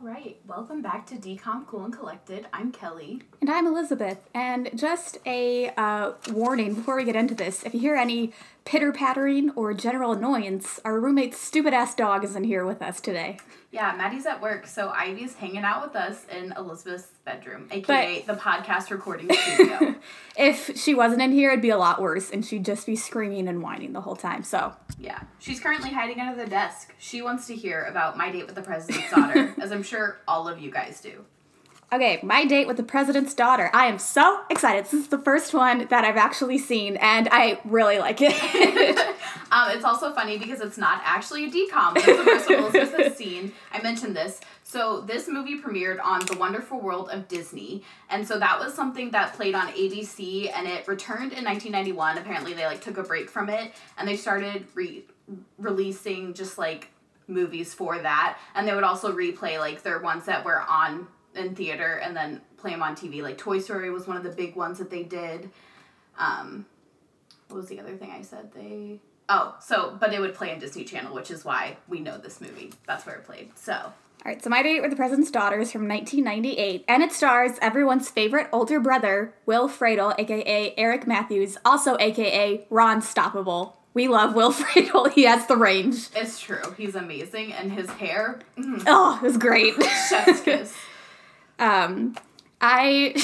All right, welcome back to Decom Cool and Collected. I'm Kelly. And I'm Elizabeth. And just a uh, warning before we get into this if you hear any pitter pattering or general annoyance, our roommate's stupid ass dog is in here with us today. Yeah, Maddie's at work, so Ivy's hanging out with us in Elizabeth's bedroom, aka the podcast recording studio. If she wasn't in here, it'd be a lot worse, and she'd just be screaming and whining the whole time. So, yeah, she's currently hiding under the desk. She wants to hear about my date with the president's daughter, as I'm sure all of you guys do. Okay, my date with the president's daughter. I am so excited. This is the first one that I've actually seen, and I really like it. um, it's also funny because it's not actually a decom. It's the first one Elizabeth has seen. I mentioned this. So this movie premiered on The Wonderful World of Disney, and so that was something that played on ABC, and it returned in 1991. Apparently, they like took a break from it, and they started re- releasing just like movies for that, and they would also replay like their ones that were on in theater and then play them on TV. Like Toy Story was one of the big ones that they did. Um, what was the other thing I said? They oh so but it would play on Disney Channel, which is why we know this movie. That's where it played. So. All right, so My Date with the President's Daughter is from 1998, and it stars everyone's favorite older brother, Will Friedle, aka Eric Matthews, also aka Ron Stoppable. We love Will Friedle. He has the range. It's true. He's amazing, and his hair. Mm. Oh, it was great. Chef's kiss. Um, I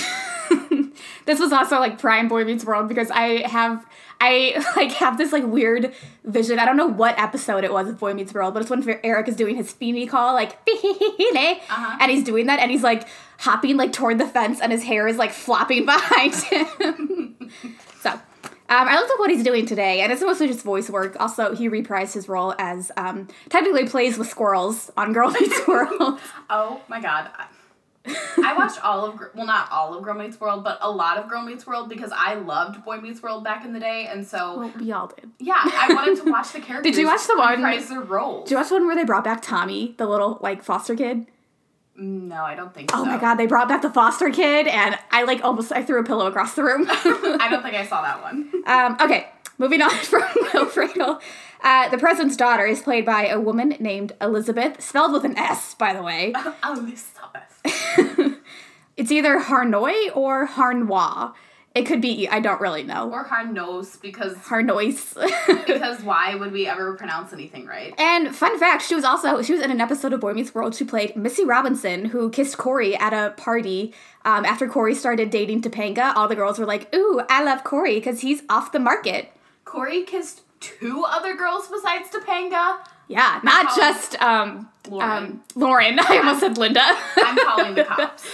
this was also like prime Boy Meets World because I have I like have this like weird vision. I don't know what episode it was of Boy Meets World, but it's when Eric is doing his Feeny call, like uh-huh. and he's doing that, and he's like hopping like toward the fence, and his hair is like flopping behind him. so. Um, I looked up what he's doing today, and it's mostly just voice work. Also, he reprised his role as um, technically plays with squirrels on Girl Meets World. oh my god! I watched all of well, not all of Girl Meets World, but a lot of Girl Meets World because I loved Boy Meets World back in the day, and so well, we all did. Yeah, I wanted to watch the characters. did you watch the one? Price their roles. Did you watch the one where they brought back Tommy, the little like foster kid? No, I don't think so. oh so. my god, they brought back the foster kid, and I like almost I threw a pillow across the room. I don't think I saw that one. Um, okay, moving on from Will Friedle. Uh, the president's daughter is played by a woman named Elizabeth, spelled with an S, by the way. Elizabeth. It's either Harnoy or Harnois. It could be I don't really know. Or Harnos because Harnois. because why would we ever pronounce anything right? And fun fact, she was also she was in an episode of Boy Meets World. She played Missy Robinson, who kissed Corey at a party. Um, after Corey started dating Topanga, all the girls were like, "Ooh, I love Corey because he's off the market." Corey kissed two other girls besides Topanga. Yeah, not just um, Lauren. Um, Lauren. I almost said Linda. I'm calling the cops.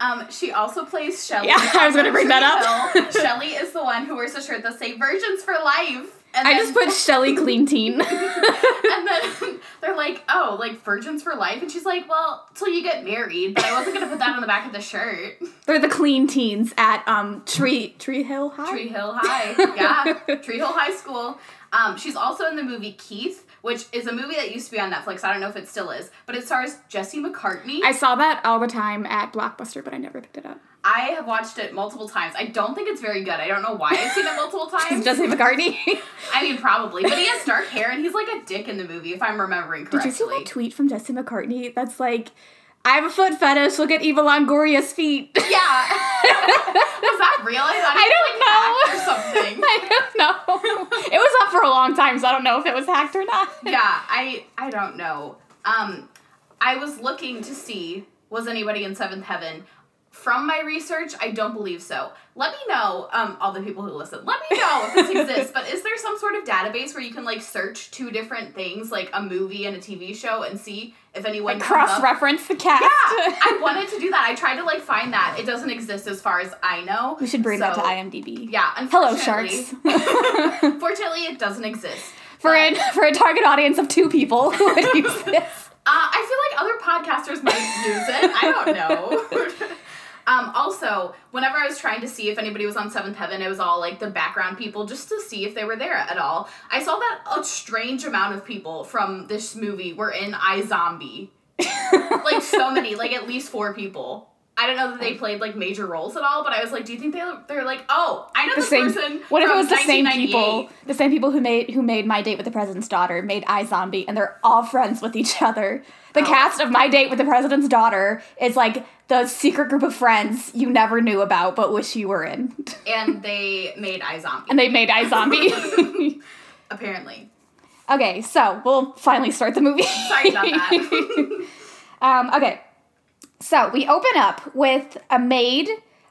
um, she also plays Shelly. Yeah, I was going to bring that up. Shelly is the one who wears a shirt that say "Virgins for Life." And I then, just put Shelly Clean Teen. and then they're like, "Oh, like Virgins for Life," and she's like, "Well, till you get married." But I wasn't gonna put that on the back of the shirt. They're the Clean Teens at um Tree Tree Hill High. Tree Hill High, yeah, Tree Hill High School. Um, she's also in the movie Keith, which is a movie that used to be on Netflix. I don't know if it still is, but it stars Jesse McCartney. I saw that all the time at Blockbuster, but I never picked it up. I have watched it multiple times. I don't think it's very good. I don't know why I've seen it multiple times. Jesse McCartney. I mean, probably, but he has dark hair and he's like a dick in the movie, if I'm remembering correctly. Did you see that tweet from Jesse McCartney? That's like. I have a foot fetish. Look at Eva Longoria's feet. Yeah. was that real? I, I don't like know. or something. I don't know. It was up for a long time, so I don't know if it was hacked or not. Yeah, I I don't know. Um, I was looking to see was anybody in Seventh Heaven. From my research, I don't believe so. Let me know, um, all the people who listen. Let me know if this exists. But is there some sort of database where you can like search two different things, like a movie and a TV show, and see if anyone like cross reference the cast? Yeah, I wanted to do that. I tried to like find that. It doesn't exist as far as I know. We should bring so, that to IMDb. Yeah. Hello, sharks. fortunately, it doesn't exist. For but, a for a target audience of two people who would use this. Uh, I feel like other podcasters might use it. I don't know. Um, also, whenever I was trying to see if anybody was on Seventh Heaven, it was all like the background people just to see if they were there at all. I saw that a strange amount of people from this movie were in iZombie. like so many, like at least four people. I don't know that they played like major roles at all, but I was like, do you think they they're like, oh, I know The this same. person. What if it was the same people? The same people who made who made My Date with the President's Daughter made iZombie, and they're all friends with each other. The Oh. cast of My Date with the President's Daughter is like the secret group of friends you never knew about but wish you were in, And they made iZombie. and they made iZombie. apparently. okay, so we'll finally start the movie. Sorry about that. Um, okay, so we open up with a maid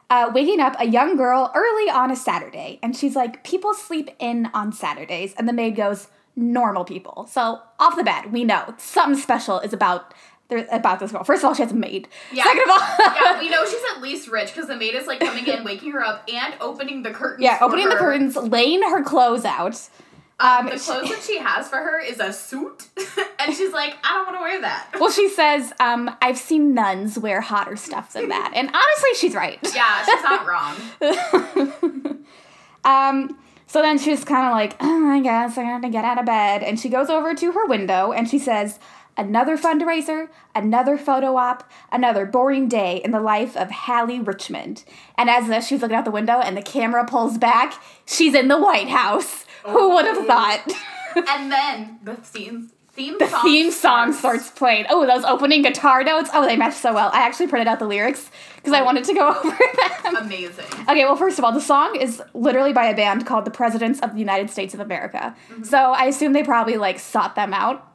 uh, waking up a young girl early on a Saturday, and she's like, "People sleep in on Saturdays," and the maid goes, "Normal people." So off the bat, we know something special is about there about this girl. First of all, she has a maid. Yeah. Second of all, yeah, we know she's at least rich because the maid is like coming in, waking her up, and opening the curtains. yeah, opening the curtains, laying her clothes out. Um, the clothes that she has for her is a suit, and she's like, I don't want to wear that. Well, she says, um, "I've seen nuns wear hotter stuff than that," and honestly, she's right. Yeah, she's not wrong. Um, so then she's kind of like, oh, I guess I have to get out of bed. And she goes over to her window and she says, Another fundraiser, another photo op, another boring day in the life of Hallie Richmond. And as she's looking out the window and the camera pulls back, she's in the White House. Who oh, would have thought? And then the theme theme the song theme song starts playing. Oh, those opening guitar notes. Oh, they match so well. I actually printed out the lyrics because I wanted to go over them. Amazing. Okay, well, first of all, the song is literally by a band called the Presidents of the United States of America. Mm-hmm. So I assume they probably like sought them out.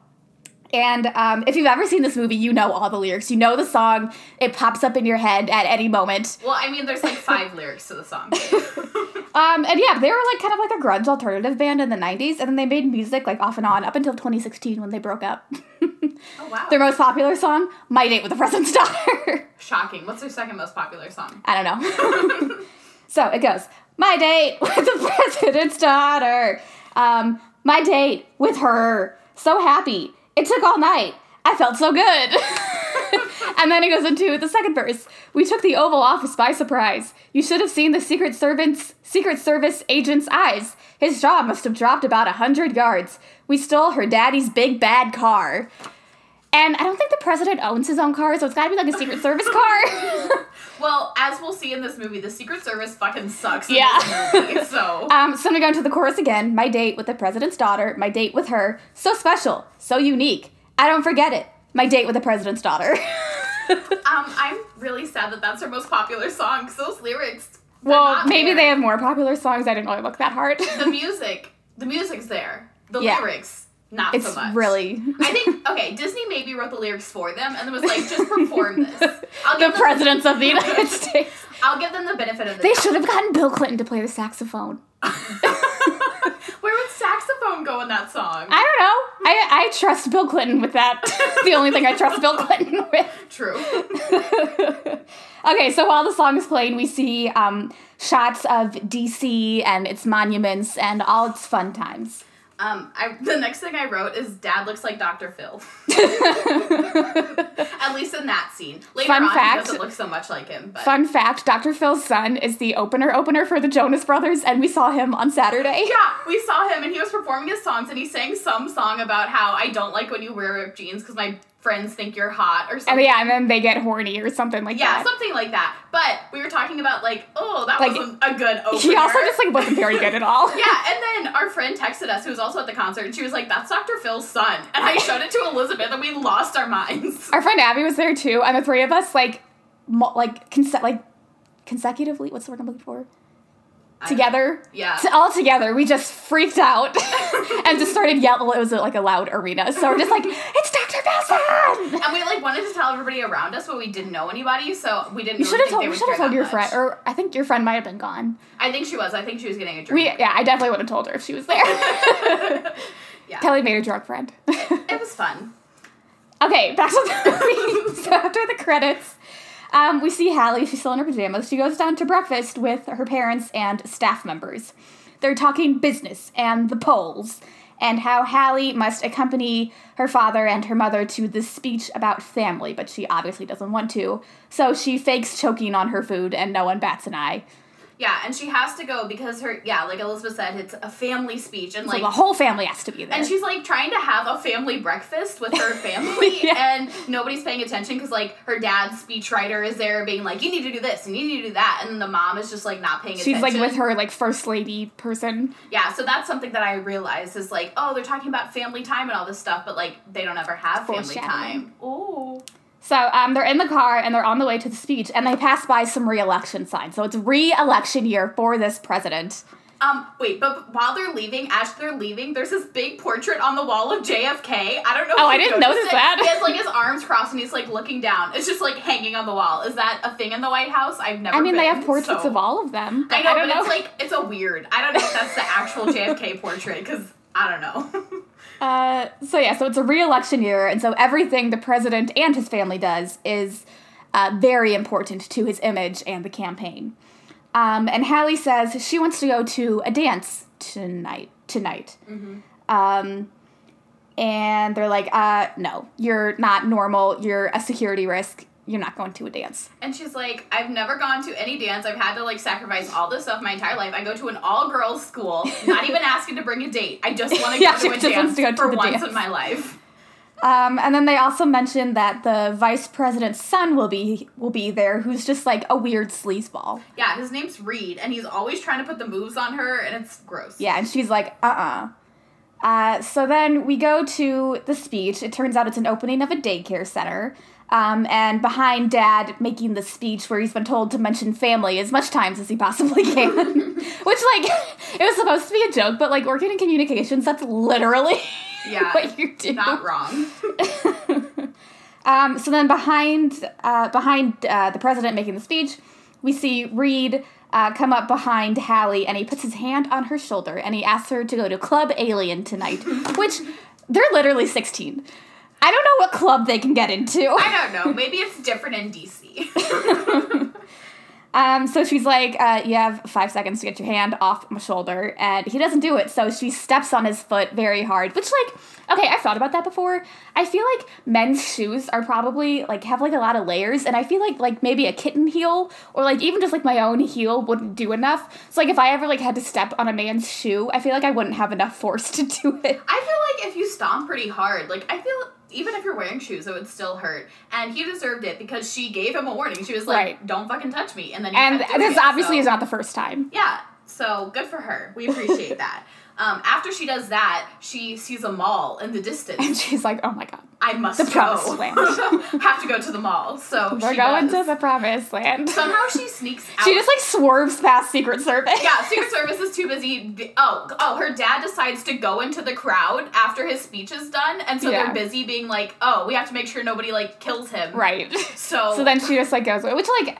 And um, if you've ever seen this movie, you know all the lyrics. You know the song. It pops up in your head at any moment. Well, I mean, there's like five lyrics to the song. Um, and yeah, they were like kind of like a grunge alternative band in the 90s. And then they made music like off and on up until 2016 when they broke up. Oh wow. Their most popular song, My Date with the President's Daughter. Shocking. What's their second most popular song? I don't know. so it goes, my date with the president's daughter. Um, my date with her. So happy. It took all night. I felt so good. and then it goes into the second verse. We took the Oval Office by surprise. You should have seen the Secret Servant's Secret Service agent's eyes. His jaw must have dropped about a hundred yards. We stole her daddy's big bad car. And I don't think the president owns his own car, so it's gotta be like a Secret Service car. Well, as we'll see in this movie, the Secret Service fucking sucks. Yeah. Movie, so Um, so I'm gonna go into the chorus again. My date with the president's daughter. My date with her. So special. So unique. I don't forget it. My date with the president's daughter. um, I'm really sad that that's her most popular song. 'cause those lyrics. well, maybe there. they have more popular songs. I didn't really look that hard. the music. The music's there. The Yeah. lyrics, not it's so much. really I think okay. Disney maybe wrote the lyrics for them and then was like, just perform this. I'll the give them, presidents of the United States. I'll give them the benefit of the They doubt. should have gotten Bill Clinton to play the saxophone. Where would saxophone go in that song? I don't know. I I trust Bill Clinton with that. the only thing I trust Bill Clinton with. True. Okay, so while the song is playing, we see um, shots of DC and its monuments and all its fun times. Um, I the next thing I wrote is Dad looks like Dr. Phil. At least in that scene. Later Fun on, fact. he doesn't look so much like him. But Fun fact Dr. Phil's son is the opener opener for the Jonas Brothers, and we saw him on Saturday. yeah, we saw him and he was performing his songs and he sang some song about how I don't like when you wear ripped jeans because my friends think you're hot or something. And yeah, and then they get horny or something like Yeah, that. Yeah, something like that. But we were talking about like, oh, that Like, wasn't a good opener. He also just like wasn't very good at all. Yeah, and then our friend texted us, who was also at the concert, and she was like, "That's Dr. Phil's son." And I showed it to Elizabeth, and we lost our minds. Our friend Abby was there too, and the three of us like, mo- like conse- like consecutively. What's the word I'm looking for? Together. Yeah. All together, we just freaked out and just started yelling. It was like a loud arena, so we're just like, "It's Dr. Phil's! And we like wanted to tell everybody around us, but we didn't know anybody, so we didn't. You really should have told. You should have told your much. friend, or I think your friend might have been gone. I think she was. I think she was getting a We drink. yeah, I definitely would have told her if she was there. yeah, Kelly made a drunk friend. it was fun. okay, back to the movie. so after the credits, um, we see Hallie. She's still in her pajamas. She goes down to breakfast with her parents and staff members. They're talking business and the polls and how Hallie must accompany her father and her mother to this speech about family, but she obviously doesn't want to. So she fakes choking on her food and no one bats an eye. Yeah, and she has to go because her yeah, like Elizabeth said, it's a family speech and So like the whole family has to be there. and she's like trying to have a family breakfast with her family Yeah. and nobody's paying attention because like her dad's speechwriter is there being like you need to do this and you need to do that and the mom is just like not paying She's attention like with her like first lady person. yeah so that's something that i realized is like oh they're talking about family time and all this stuff but like they don't ever have family time oh So um, they're in the car and they're on the way to the speech, and they pass by some re-election signs. So it's re-election year for this president. um wait but while they're leaving as they're leaving there's this big portrait on the wall of jfk i don't know Oh, I didn't notice it. that. he has like his arms crossed and he's like looking down it's just like hanging on the wall is that a thing in the white house i've never I mean, they have portraits so- of all of them. I know, don't but know. it's like it's a weird. I don't know if that's the actual JFK portrait because I don't know. Uh, so yeah, so it's a re-election year, and so everything the president and his family does is uh, very important to his image and the campaign. Um, and Hallie says she wants to go to a dance tonight. Tonight. Um, and they're like, uh, no, you're not normal. You're a security risk. You're not going to a dance. and she's like, I've never gone to any dance. I've had to like sacrifice all this stuff my entire life. I go to an all girls school, not even asking to bring a date. I just want to Yeah, go to a dance to for once dance. in my life. Um, and then they also mentioned that the vice president's son will be will be there, who's just like a weird sleazeball. Yeah, his name's Reed, and he's always trying to put the moves on her, and it's gross. Yeah, and she's like, uh-uh. Uh, so then we go to the speech. It turns out it's an opening of a daycare center. Um, and behind Dad making the speech where he's been told to mention family as much times as he possibly can. Which, like, it was supposed to be a joke, but, like, working in communications, that's literally Yeah, what you do. not wrong. Um, so then behind uh, behind uh, the president making the speech, we see Reed uh, come up behind Hallie and he puts his hand on her shoulder and he asks her to go to Club Alien tonight, which they're literally 16. I don't know what club they can get into. I don't know. Maybe it's different in DC. Um, so she's like, uh, you have five seconds to get your hand off my shoulder, and he doesn't do it. So she steps on his foot very hard, which like, okay, I've thought about that before. I feel like men's shoes are probably like have like a lot of layers, and I feel like like maybe a kitten heel or like even just like my own heel wouldn't do enough. So like if I ever like had to step on a man's shoe, I feel like I wouldn't have enough force to do it. I feel like if you stomp pretty hard, like I feel even if you're wearing shoes, it would still hurt. And he deserved it because she gave him a warning. She was like, Right. "Don't fucking touch me," and then he And this it, obviously so- is not the first time. Yeah, so good for her. We appreciate that. Um, after she does that, she sees a mall in the distance, And she's like, oh my god, I must The go. promised land. Have to go to the mall. So we're she going does. to the promised land. Somehow she sneaks out. She just like swerves past Secret Service. yeah, Secret Service is too busy. Oh, oh, her dad decides to go into the crowd after his speech is done, and so Yeah. they're busy being like, "Oh, we have to make sure nobody like kills him." Right. So, So then she just like goes away, which like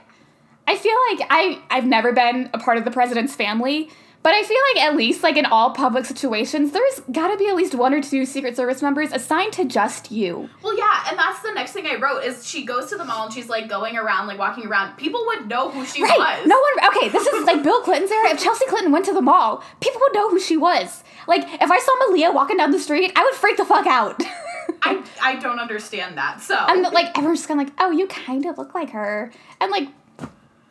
I feel like I I've never been a part of the president's family, but I feel like at least like in all public situations, there's got to be at least one or two Secret Service members assigned to just you. well, yeah, and that's the next thing I wrote is she goes to the mall and she's like going around, like walking around. People would know who she Right? was. No one. Okay, this is like Bill Clinton's era. If Chelsea Clinton went to the mall, people would know who she was. Like if I saw Malia walking down the street, I would freak the fuck out. I I don't understand that. So and like everyone's just kind of like, oh, you kind of look like her, and like.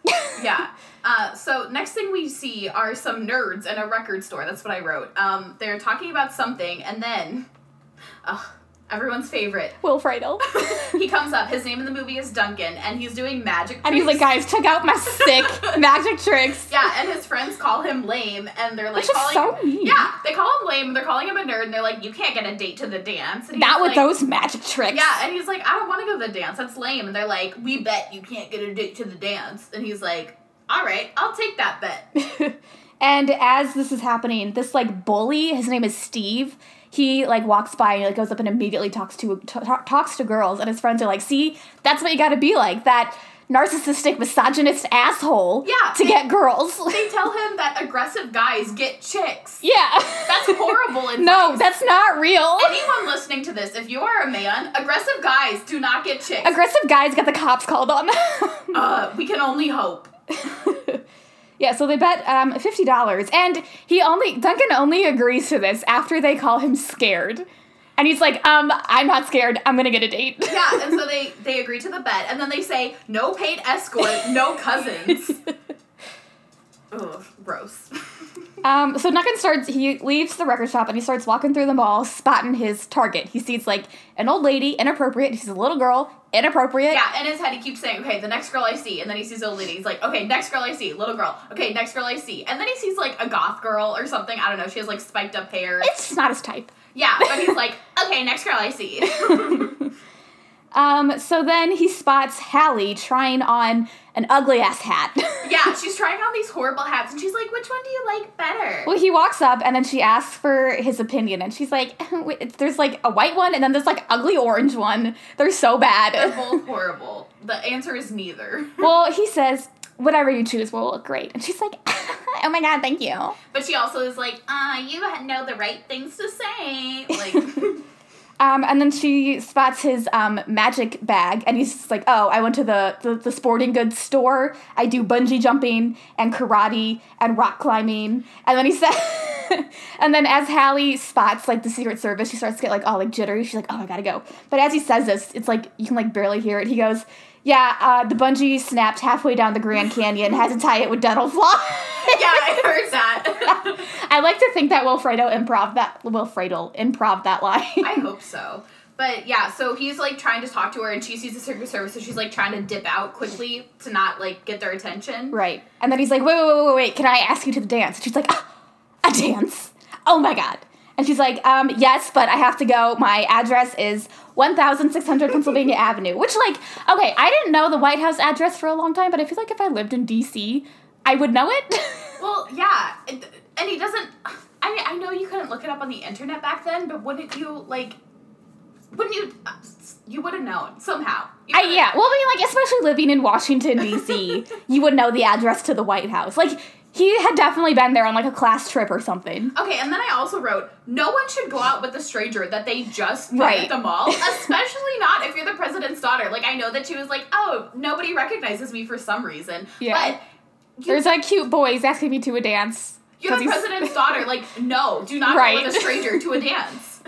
yeah. Uh, so next thing we see are some nerds in a record store. That's what I wrote. Um, they're talking about something, and then, ugh, everyone's favorite. Will Friedle. he comes up. His name in the movie is Duncan, and he's doing magic. And he's like, guys, check out my sick magic tricks. Yeah, and his friends call him lame, and they're like Which is calling. so mean. Yeah, they call him lame. They're calling him a nerd, and they're like, "You can't get a date to the dance." And Not with like- those magic tricks. Yeah, and he's like, "I don't want to go to the dance. That's lame." And they're like, "We bet you can't get a date to the dance." And he's like, "All right, I'll take that bet." and as this is happening, this like bully, his name is Steve. He like walks by and like goes up and immediately talks to t- talks to girls, and his friends are like, "See, that's what you got to be like that narcissistic, misogynist asshole Yeah, to they- get girls." They tell him that aggressive guys get chicks. yeah, That's horrible advice. no, that's not real. Anyone listening to this, if you are a man, aggressive guys do not get chicks. Aggressive guys get the cops called on them. uh, we can only hope. Yeah, so they bet um, fifty dollars, and he only Duncan only agrees to this after they call him scared, and he's like, "Um, I'm not scared. I'm gonna get a date." Yeah, and so they they agree to the bet, and then they say no paid escort, no cousins. Ugh, gross. Um, so Duncan starts, he leaves the record shop and he starts walking through the mall, spotting his target. He sees like an old lady, inappropriate. He sees a little girl, inappropriate. yeah, in his head he keeps saying, okay, the next girl I see, and then he sees a old lady. He's like, okay, next girl I see, little girl. Okay, next girl I see, and then he sees like a goth girl or something. I don't know. She has like spiked up hair. It's not his type. Yeah, but he's like, okay, next girl I see. Um, so then he spots Hallie trying on an ugly ass hat. yeah, she's trying on these horrible hats, and she's like, which one do you like better? well, he walks up and then she asks for his opinion, and she's like, "There's like a white one, and then there's like ugly orange one. They're so They're bad." both horrible. The answer is neither. well, he says, "Whatever you choose will look great," and she's like, "Oh my god, thank you." But she also is like, uh, you know the right things to say. Like, Um, and then she spots his um, magic bag, and he's like, "Oh, I went to the, the the sporting goods store. I do bungee jumping and karate and rock climbing." And then he said, and then as Hallie spots like the Secret Service, she starts to get like all like jittery. She's like, "Oh, I gotta go." But as he says this, it's like you can like barely hear it. He goes, "Yeah, uh, the bungee snapped halfway down the Grand Canyon. Had to tie it with dental floss." yeah, I heard that. I like to think that Will Friedle improv that Will Friedle improv that line. I hope so. But yeah, so he's like trying to talk to her, and she sees the Secret Service, so she's like trying to dip out quickly to not like get their attention. Right. And then he's like, wait, wait, wait, wait, wait, can I ask you to the dance? And she's like, ah, a dance? Oh my god. And she's like, um, yes, but I have to go. My address is 1600 Pennsylvania Avenue. Which, like, okay, I didn't know the White House address for a long time, but I feel like if I lived in DC, I would know it. Well, yeah, and, he doesn't. I mean, I know you couldn't look it up on the internet back then, but wouldn't you like? Wouldn't you? uh, You would have known somehow. I, yeah, well, I mean, like, especially living in Washington, D.C., you would know the address to the White House. Like, he had definitely been there on, like, a class trip or something. Okay, and then I also wrote, no one should go out with a stranger that they just met Right. at the mall, especially not if you're the president's daughter. Like, I know that she was like, oh, nobody recognizes me for some reason. Yeah. But you, There's like cute boys asking me to a dance. You're the president's daughter. Like, no, do not Right. go with a stranger to a dance.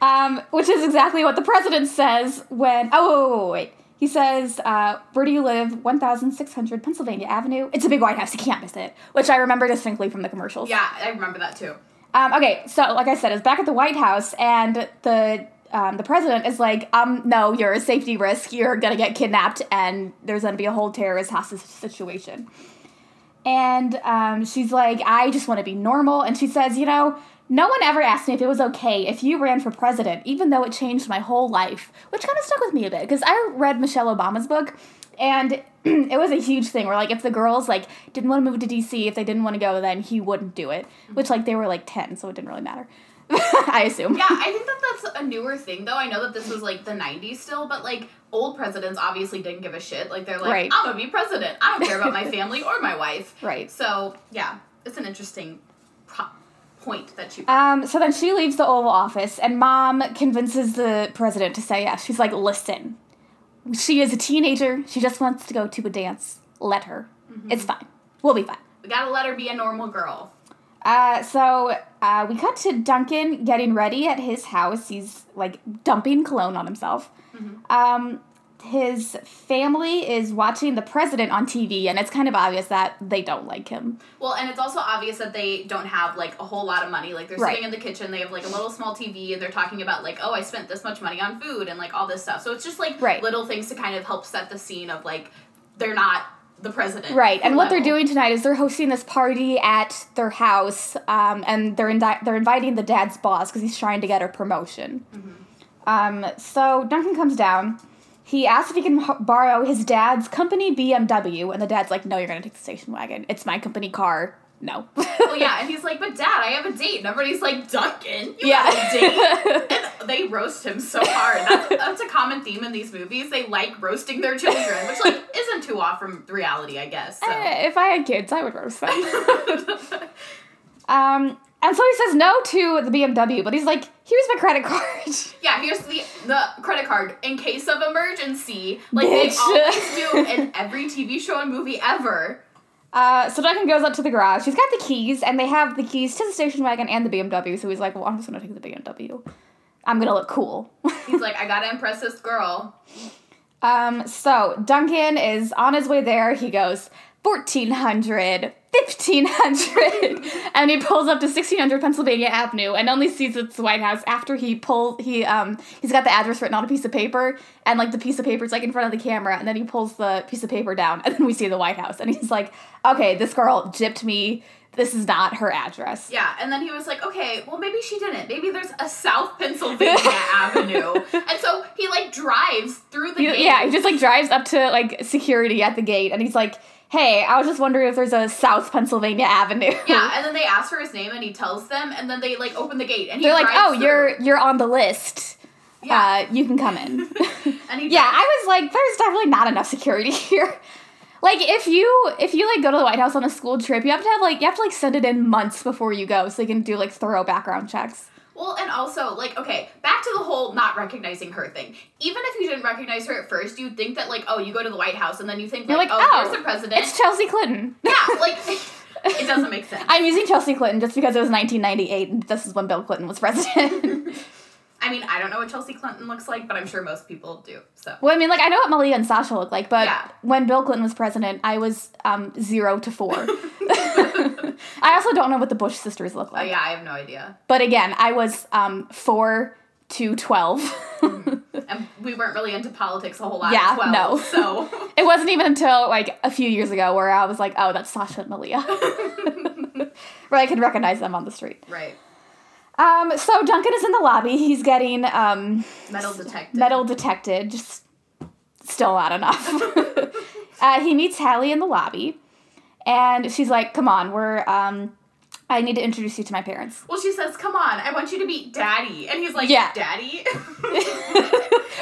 Um, which is exactly what the president says when. Oh, wait, wait, wait. He says, uh, Where do you live? 1600 Pennsylvania Avenue. It's a big White House. You can't miss it. Which I remember distinctly from the commercials. yeah, I remember that too. Um, okay, so like I said, it's back at the White House, and the um, the president is like, um, no, you're a safety risk. You're gonna get kidnapped, and there's gonna be a whole terrorist hostage situation. And um, she's like, I just want to be normal. And she says, you know, no one ever asked me if it was okay if you ran for president, even though it changed my whole life, which kind of stuck with me a bit because I read Michelle Obama's book, and it was a huge thing where like if the girls like didn't want to move to DC, if they didn't want to go, then he wouldn't do it. Mm-hmm. Which like they were like ten, so it didn't really matter. I assume. Yeah, I think that that's a newer thing, though. I know that this was like the 90s still, but like old presidents obviously didn't give a shit. Like, they're like, Right. I'm gonna be president. I don't care about my family or my wife. Right. So, yeah, it's an interesting point that you. Um, so then she leaves the Oval Office, and mom convinces the president to say yes. She's like, listen, she is a teenager. She just wants to go to a dance. Let her. It's fine. We'll be fine. we gotta let her be a normal girl. Uh, so uh, we cut to Duncan getting ready at his house. He's like dumping cologne on himself. Um, his family is watching the president on TV, and it's kind of obvious that they don't like him. Well, and it's also obvious that they don't have like a whole lot of money. Like they're Right. sitting in the kitchen, they have like a little small TV, and they're talking about like, oh, I spent this much money on food and like all this stuff. So it's just like Right. little things to kind of help set the scene of like they're not the president. Right, and what they're doing tonight is they're hosting this party at their house, um, and they're indi- they're inviting the dad's boss because he's trying to get a promotion. Um, so Duncan comes down. He asks if he can borrow his dad's company BMW, and the dad's like, "No, you're gonna take the station wagon. It's my company car. No." Well, yeah, and he's like, but dad, I have a date. And everybody's like, Duncan, you yeah. have a date. And they roast him so hard. That's, that's a common theme in these movies. They like roasting their children, which like isn't too off from reality, I guess. So. Eh, if I had kids, I would roast them. um, and so he says no to the BMW, but he's like, "Here's my credit card." yeah, here's the the credit card in case of emergency, like Bitch. they always do in every TV show and movie ever. Uh, so Duncan goes up to the garage. He's got the keys, and they have the keys to the station wagon and the BMW. So he's like, "Well, I'm just gonna take the BMW. I'm gonna look cool." He's like, I gotta impress this girl. um, so Duncan is on his way there. He goes, 1400, 1500. and he pulls up to 1600 Pennsylvania Avenue and only sees it's the White House after he pull he um he's got the address written on a piece of paper and like the piece of paper paper's like in front of the camera and then he pulls the piece of paper down and then we see the White House and he's like, "Okay, this girl gypped me. This is not her address." Yeah, and then he was like, okay, well maybe she didn't. Maybe there's a South Pennsylvania Avenue. And so he like drives through the He- gate. yeah, he just like drives up to like security at the gate and he's like, "Hey, I was just wondering if there's a South Pennsylvania Avenue." Yeah, and then they ask for his name and he tells them and then they like open the gate and he They're like, "Oh, through. you're you're on the list. Yeah. Uh, you can come in." yeah, I was like, "There's definitely not enough security here." Like if you if you like go to the White House on a school trip, you have to have like you have to like send it in months before you go so they can do like thorough background checks. Well, and also, like, okay, back to the whole not recognizing her thing. Even if you didn't recognize her at first, you'd think that, like, oh, you go to the White House and then you think, You're like, like, oh, "Oh, there's the president. It's Chelsea Clinton. yeah, like, it doesn't make sense. I'm using Chelsea Clinton just because it was 1998 and this is when Bill Clinton was president. I mean, I don't know what Chelsea Clinton looks like, but I'm sure most people do. So, well, I mean, like I know what Malia and Sasha look like, but Yeah. when Bill Clinton was president, I was um, zero to four. I also don't know what the Bush sisters look oh like. yeah, I have no idea. But again, I was um, four to 12. And we weren't really into politics a whole lot Yeah, as well. no. So, it wasn't even until like a few years ago where I was like, oh, that's Sasha and Malia. where I could recognize them on the street. right. Um, so Duncan is in the lobby. He's getting um, Metal detected. metal detected, just still not enough. uh, he meets Hallie in the lobby, and she's like, "Come on, we're um, I need to introduce you to my parents." Well, she says, come on, I want you to meet Daddy. And he's like, Yeah. Daddy?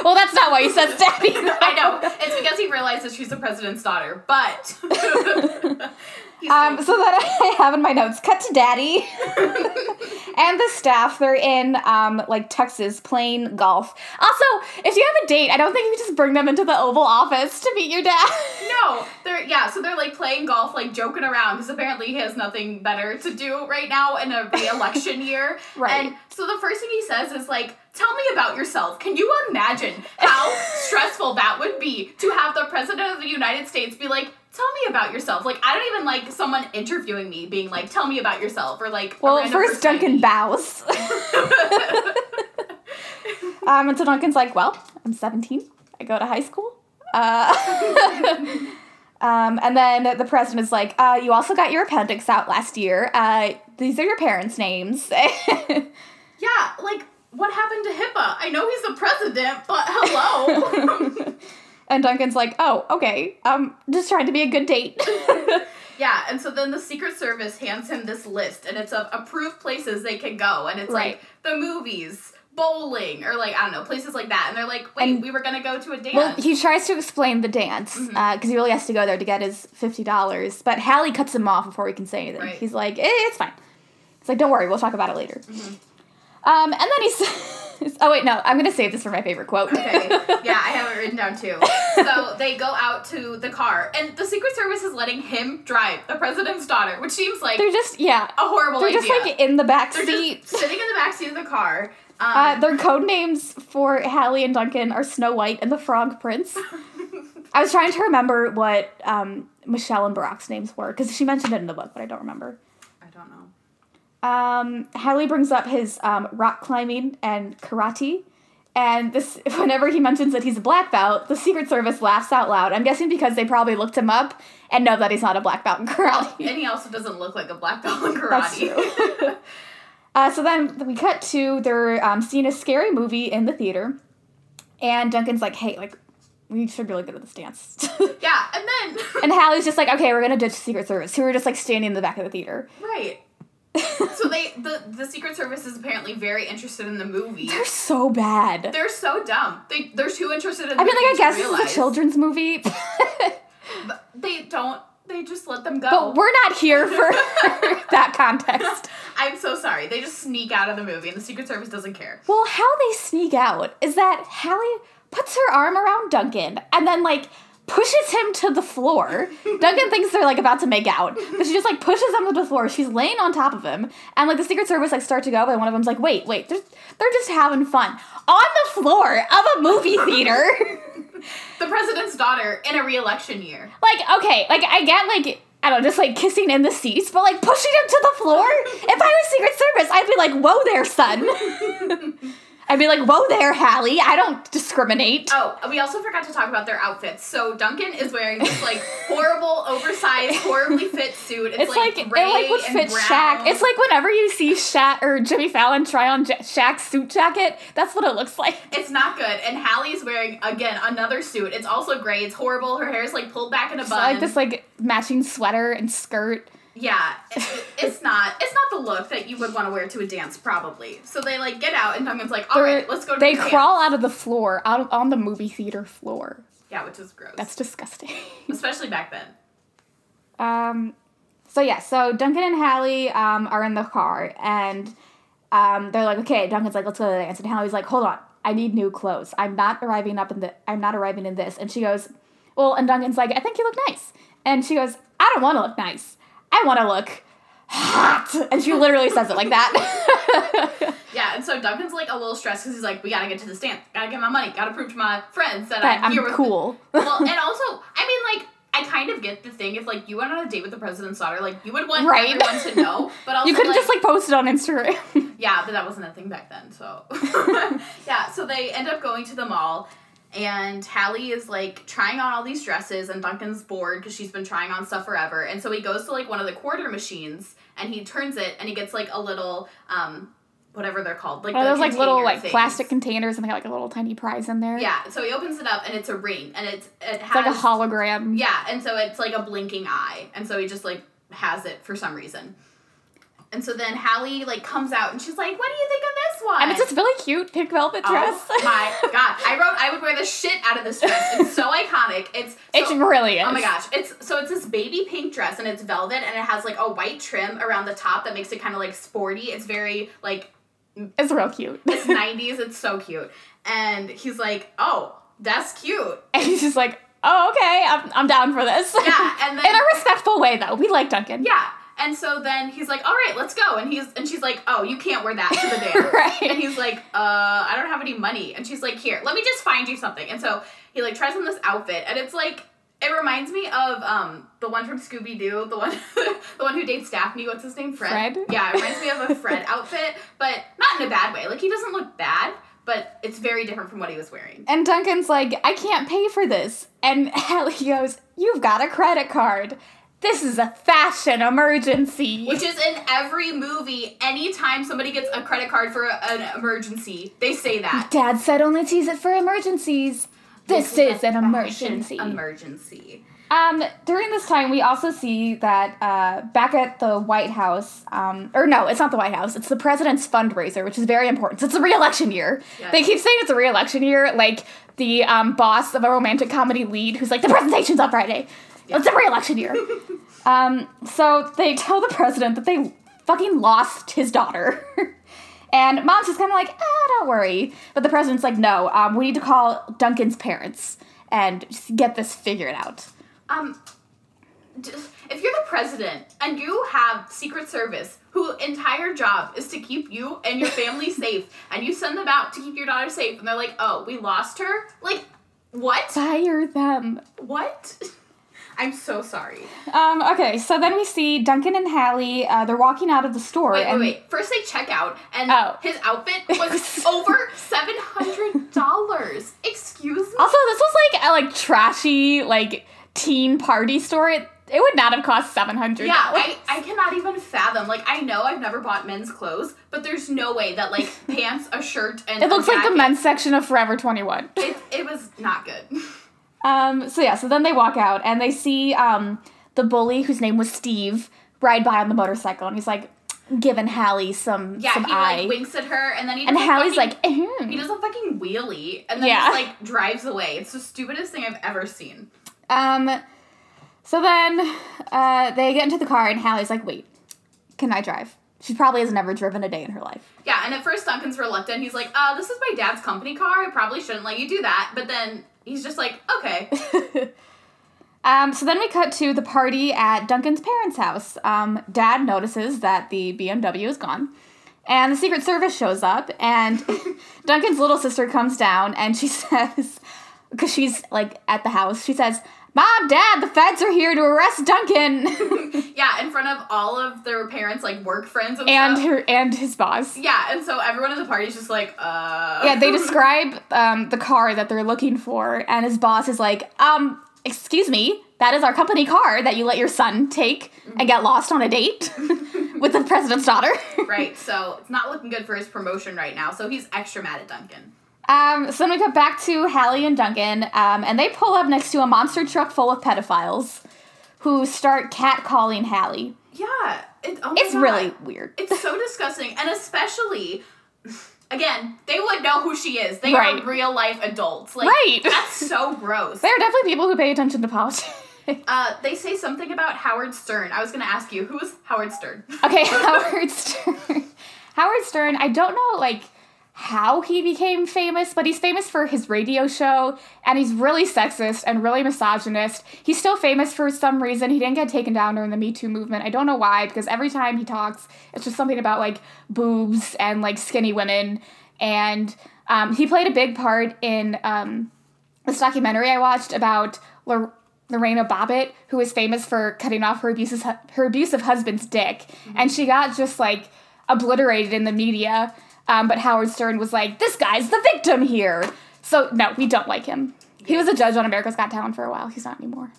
well, that's not why he says daddy. I know. It's because he realizes she's the president's daughter, but. Um, like, so that I have in my notes, cut to daddy. And the staff, they're in um, like Texas playing golf. Also, if you have a date, I don't think you just bring them into the Oval Office to meet your dad. no, they're yeah. So they're like playing golf, like joking around because apparently he has nothing better to do right now in a re-election year. Right. And so the first thing he says is like, "Tell me about yourself." Can you imagine how stressful that would be to have the president of the United States be like? Tell me about yourself. Like I don't even like someone interviewing me being like, "Tell me about yourself," or like. Well, first Duncan bows. um, and so Duncan's like, "Well, I'm 17. I go to high school." Uh, um, and then the president is like, uh, "You also got your appendix out last year. Uh, these are your parents' names." Yeah, like what happened to HIPAA? I know he's the president, but hello. And Duncan's like, "Oh, okay. Um, just trying to be a good date." yeah, and so then the Secret Service hands him this list, and it's of approved places they can go, and it's Right. like the movies, bowling, or like I don't know places like that, and they're like, wait, And- we were gonna go to a dance. well, he tries to explain the dance because he really has to go there to get his fifty dollars. But Hallie cuts him off before he can say anything. Right. He's like, eh, "It's fine." It's like, "Don't worry, we'll talk about it later." Um, and then he says, "Oh wait, no, I'm gonna save this for my favorite quote." Okay. Yeah, I have it written down too. So they go out to the car, and the Secret Service is letting him drive the president's daughter, which seems like they're just yeah, a horrible they're idea. just like in the back They're seat. sitting in the back seat of the car. Um, Uh, their code names for Hallie and Duncan are Snow White and the Frog Prince. I was trying to remember what um, Michelle and Barack's names were because she mentioned it in the book, but I don't remember. I don't know. Um, Hallie brings up his um, rock climbing and karate, and this whenever he mentions that he's a black belt, the Secret Service laughs out loud. I'm guessing because they probably looked him up and know that he's not a black belt in karate. And he also doesn't look like a black belt in karate. That's true. Uh, so then we cut to they're um, seeing a scary movie in the theater, and Duncan's like, "Hey, like, we should really go to this dance." yeah, and then and Hallie's just like, "Okay, we're gonna ditch Secret Service, who are just like standing in the back of the theater." right. So they the the Secret Service is apparently very interested in the movie. They're so bad. They're so dumb. They they're too interested in. I mean, like, I guess is a children's movie, But they don't. They just let them go. but we're not here for that context. I'm so sorry. They just sneak out of the movie, and the Secret Service doesn't care. Well, how they sneak out is that Hallie puts her arm around Duncan and then like pushes him to the floor. Duncan thinks they're like about to make out, but she just like pushes him to the floor. She's laying on top of him, and like the Secret Service like start to go, but one of them's like, "Wait, wait, they're they're just having fun on the floor of a movie theater." The president's daughter in a re-election year. Like, okay, like I get like I don't know, just like kissing in the seats, but like pushing him to the floor. if I was Secret Service, I'd be like, "Whoa there, son." I'd be like, "Whoa there, Hallie. I don't discriminate." Oh, we also forgot to talk about their outfits. So Duncan is wearing this like horrible, oversized, horribly fit suit. It's, It's like, like, gray it like would fit brown. Shaq. It's like whenever you see Shaq or Jimmy Fallon try on Ja- Shaq's suit jacket, that's what it looks like. It's not good. And Hallie's wearing again another suit. It's also gray. It's horrible. Her hair is like pulled back in a bun. It's like this like matching sweater and skirt. Yeah, it- it's not. It's not the look that you would want to wear to a dance, probably. So they like get out, and Duncan's like, "All right, let's go." to They the dance." crawl out of the floor, out of, on the movie theater floor. Yeah, which is gross. That's disgusting. especially back then. Um, so yeah, so Duncan and Hallie um, are in the car, and um, they're like, okay. Duncan's like, let's go to the dance, and Hallie's like, hold on, I need new clothes. I'm not arriving up in the. I'm not arriving in this. And she goes, well, and Duncan's like, I think you look nice, and she goes, I don't want to look nice. I want to look hot, and she literally says it like that. Yeah, and so Duncan's like a little stressed because he's like, "We gotta get to the dance. Gotta get my money. Gotta prove to my friends that, That I'm, here I'm with cool. well, and also, I mean, like, I kind of get the thing. If like you went on a date with the president's daughter, like you would want Right. everyone to know. But also, you could like, just like posted on Instagram. Yeah, but that wasn't a thing back then. So yeah, so they end up going to the mall, and Hallie is like trying on all these dresses, and Duncan's bored because she's been trying on stuff forever. And so he goes to like one of the quarter machines, and he turns it, and he gets like a little um whatever they're called, like Oh, those like little like things. plastic containers, and they got like a little tiny prize in there. Yeah, so he opens it up, and it's a ring, and it's it has It's like a hologram. yeah, and so it's like a blinking eye, and so he just like has it for some reason. And so then Hallie like comes out and she's like, "What do you think of this one?" And it's this really cute pink velvet oh dress. Oh my god! I wrote I would wear the shit out of this dress. It's so iconic. It's It's so- really is. Oh my gosh! It's so it's this baby pink dress and it's velvet and it has like a white trim around the top that makes it kind of like sporty. It's very like It's real cute. it's nineties. It's so cute. And he's like, "Oh, that's cute." and he's just like, oh, okay, I'm, I'm down for this. Yeah, and then In a respectful way, though. We like Duncan. yeah. And so then he's like, "All right, let's go." And he's and she's like, "Oh, you can't wear that to the dance." Right. And he's like, "Uh, I don't have any money." And she's like, "Here, let me just find you something." And so he like tries on this outfit, and it's like it reminds me of um the one from Scooby Doo, the one the one who dates Daphne. What's his name? Fred. Fred? Yeah, it reminds me of a Fred outfit, but not in a bad way. Like he doesn't look bad, but it's very different from what he was wearing. And Duncan's like, I can't pay for this. And Hallie goes, You've got a credit card. This is a fashion emergency. Which is in every movie. Anytime somebody gets a credit card for a- an emergency, they say that. Dad said only to use it for emergencies. This, is, a an emergency. Emergency. Um, during this time, we also see that uh, back at the White House, um, or no, it's not the White House. It's the president's fundraiser, which is very important. So it's a re-election year. Yes. They keep saying it's a re-election year, like the um, boss of a romantic comedy lead who's like, the presentation's on Friday. It's a re-election year. um, so they tell the president that they fucking lost his daughter. and mom's just kind of like, ah, don't worry. But the president's like, no, um, we need to call Duncan's parents and just get this figured out. Um, if you're the president and you have Secret Service, whose entire job is to keep you and your family safe, and you send them out to keep your daughter safe, and they're like, "Oh, we lost her." Like, what? Fire them. What? I'm so sorry. Um, okay, so then we see Duncan and Hallie. Uh, they're walking out of the store. Wait, wait, wait. First they check out, and Oh. his outfit was over seven hundred dollars. Excuse me. Also, this was like a like trashy like teen party store. It, it would not have cost seven hundred. Yeah, I, I cannot even fathom. Like, I know I've never bought men's clothes, but there's no way that, like, pants, a shirt, and it looks like the men's section of Forever Twenty One. It, it was not good. Um, so yeah, so then they walk out and they see um the bully whose name was Steve ride by on the motorcycle, and he's like giving Hallie some Yeah, some he, eye, like, winks at her, and then he and Hallie's fucking- like, "Ahem." He does a fucking wheelie, and then Yeah. just, like, drives away. It's the stupidest thing I've ever seen. Um, so then uh, they get into the car, and Hallie's like, "Wait, can I drive?" She probably has never driven a day in her life. Yeah, and at first Duncan's reluctant. He's like, uh, this is my dad's company car. I probably shouldn't let you do that. But then he's just like, okay. Um, so then we cut to the party at Duncan's parents' house. Um, Dad notices that the BMW is gone, and the Secret Service shows up, and Duncan's little sister comes down, and she says, because she's like at the house. She says, "Mom, Dad, the feds are here to arrest Duncan Yeah, in front of all of their parents, like work friends and, and stuff. her and his boss." Yeah, and so everyone at the party is just like, uh. Yeah, they describe um, the car that they're looking for, and his boss is like, um, excuse me, that is our company car that you let your son take and get lost on a date with the president's daughter. right, so it's not looking good for his promotion right now, so he's extra mad at Duncan. Um, so then we cut back to Hallie and Duncan, um, and they pull up next to a monster truck full of pedophiles who start catcalling Hallie. Yeah, it, oh It's God. really weird. It's so disgusting, and especially, again, they would know who she is. They Right. are real life adults. Like, Right. That's so gross. There are definitely people who pay attention to politics. Uh, they say something about Howard Stern. I was gonna ask you, who is Howard Stern? Okay, Howard Stern. Howard Stern, I don't know like how he became famous, but he's famous for his radio show and he's really sexist and really misogynist. He's still famous for some reason. He didn't get taken down during the Me Too movement. I don't know why because every time he talks, it's just something about like boobs and like skinny women and um, he played a big part in um, this documentary I watched about Lor- Lorena Bobbitt, who is famous for cutting off her abusive her abusive husband's dick, and she got just like obliterated in the media. Um, but Howard Stern was like, "This guy's the victim here." So no, we don't like him. He was a judge on America's Got Talent for a while. He's not anymore.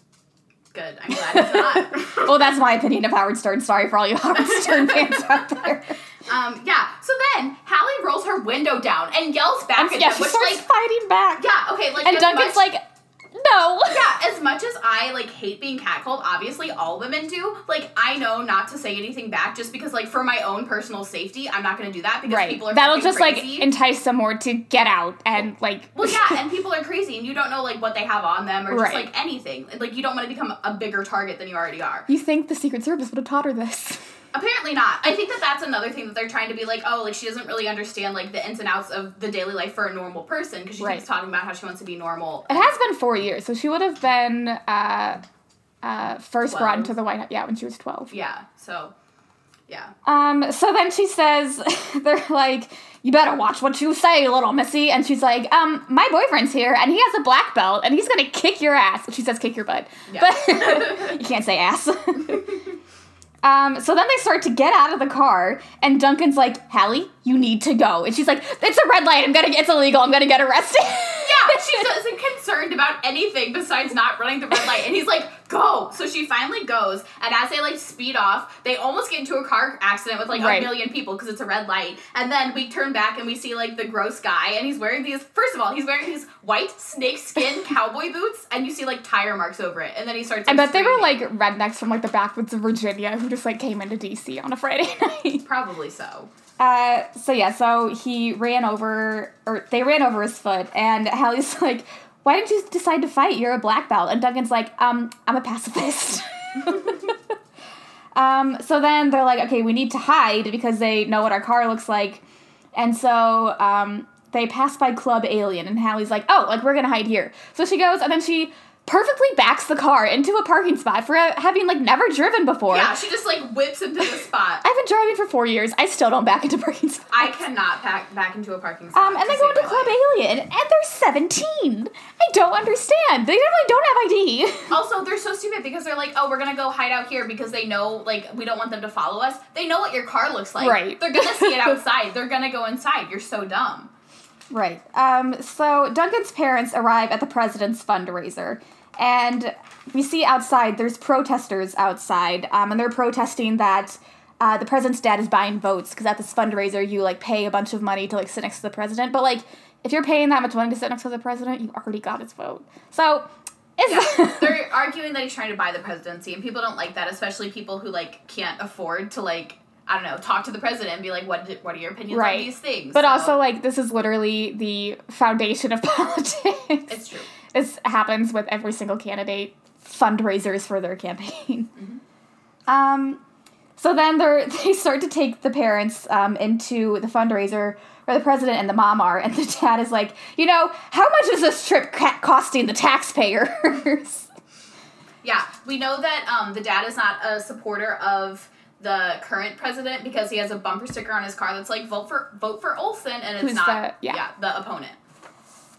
Good. I'm glad it's not. Well, that's my opinion of Howard Stern. Sorry for all you Howard Stern fans out there. um, yeah. So then Hallie rolls her window down and yells back And at yeah, them, she which starts like, fighting back. yeah, okay, like and Duncan's much- like, "No." Yeah, as much as I like hate being catcalled, obviously all women do. Like I know not to say anything back just because like for my own personal safety, I'm not gonna do that because Right. people are That'll just crazy. like entice some more to get out and like. Well, yeah, and people are crazy, and you don't know like what they have on them or just Right. like anything. Like you don't want to become a bigger target than you already are. You think the Secret Service would have taught her this? Apparently not. I think that that's another thing that they're trying to be like, oh, like she doesn't really understand like the ins and outs of the daily life for a normal person because she Right. keeps talking about how she wants to be normal. It has been four years, so she would have been uh, uh, first brought into the White House. Yeah, when she was twelve. Yeah. So, yeah. Um. So then she says, "They're like, you better watch what you say, little missy." And she's like, "Um, my boyfriend's here, and he has a black belt, and he's gonna kick your ass." She says, "Kick your butt," Yeah. but you can't say ass. Um, so then they start to get out of the car, and Duncan's like, Hallie, you need to go. And she's like, It's a red light. I'm gonna, it's illegal. I'm gonna get arrested. Yeah, she isn't concerned about anything besides not running the red light. And he's like, go. So she finally goes. And as they like speed off, they almost get into a car accident with like Right. a million people because it's a red light. And then we turn back and we see like the gross guy. And he's wearing these, first of all, he's wearing these white snakeskin cowboy boots. And you see like tire marks over it. And then he starts I like, bet they were like rednecks from like the backwoods of Virginia who just like came into DC on a Friday night. Probably so. Uh, so yeah, so he ran over, or they ran over his foot, and Hallie's like, "Why didn't you decide to fight? You're a black belt." And Duncan's like, "Um, I'm a pacifist." um, so then they're like, "Okay, we need to hide because they know what our car looks like," and so um, they pass by Club Alien, and Hallie's like, "Oh, like we're gonna hide here." So she goes, and then she perfectly backs the car into a parking spot for having like never driven before. Yeah, she just like whips into the spot. I've been driving for four years. I still don't back into parking spots. I cannot pack back into a parking spot. Um, and they go into Club life. Alien, and they're 17. I don't understand. They definitely don't have ID. Also, they're so stupid because they're like, oh, we're gonna go hide out here because they know, like, we don't want them to follow us. They know what your car looks like. Right. They're gonna see it outside. they're gonna go inside. You're so dumb. Right. Um, so Duncan's parents arrive at the president's fundraiser, and we see outside there's protesters outside, um, and they're protesting that uh, the president's dad is buying votes because at this fundraiser you like pay a bunch of money to like sit next to the president, but like if you're paying that much money to sit next to the president, you already got his vote. So. It's Yeah. they're arguing that he's trying to buy the presidency, and people don't like that, especially people who like can't afford to like. I don't know. Talk to the president and be like, "What? What are your opinions Right. on these things?" But So, also, like, this is literally the foundation of politics. it's true. This happens with every single candidate fundraisers for their campaign. Um, so then they they start to take the parents um, into the fundraiser where the president and the mom are, and the dad is like, you know, how much is this trip ca- costing the taxpayers? Yeah, we know that um, the dad is not a supporter of the current president because he has a bumper sticker on his car that's like vote for vote for Olson and it's Who's not the- yeah. yeah the opponent.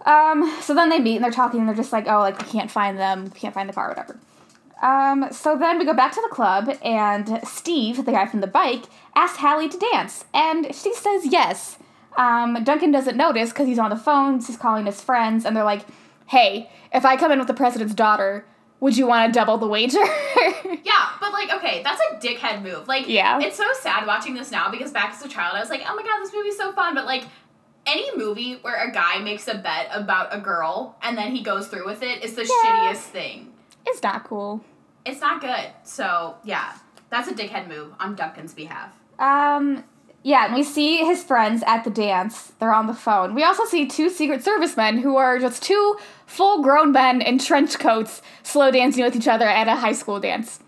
Um, so then they meet and they're talking and they're just like, oh, like we can't find them, we can't find the car, whatever. Um, so then we go back to the club and Steve, the guy from the bike, asks Hallie to dance, and she says yes. Um, Duncan doesn't notice because he's on the phone, he's calling his friends, and they're like, hey, if I come in with the president's daughter, would you want to double the wager? Yeah, but like, okay, that's a dickhead move. Like, Yeah. it's so sad watching this now because back as a child, I was like, oh my god, this movie's so fun. But like, any movie where a guy makes a bet about a girl and then he goes through with it is the Yeah. shittiest thing. it's not cool. It's not good. So yeah, that's a dickhead move on Duncan's behalf. Um, yeah, and we see his friends at the dance. They're on the phone. We also see two Secret Service men who are just two full grown men in trench coats slow dancing with each other at a high school dance.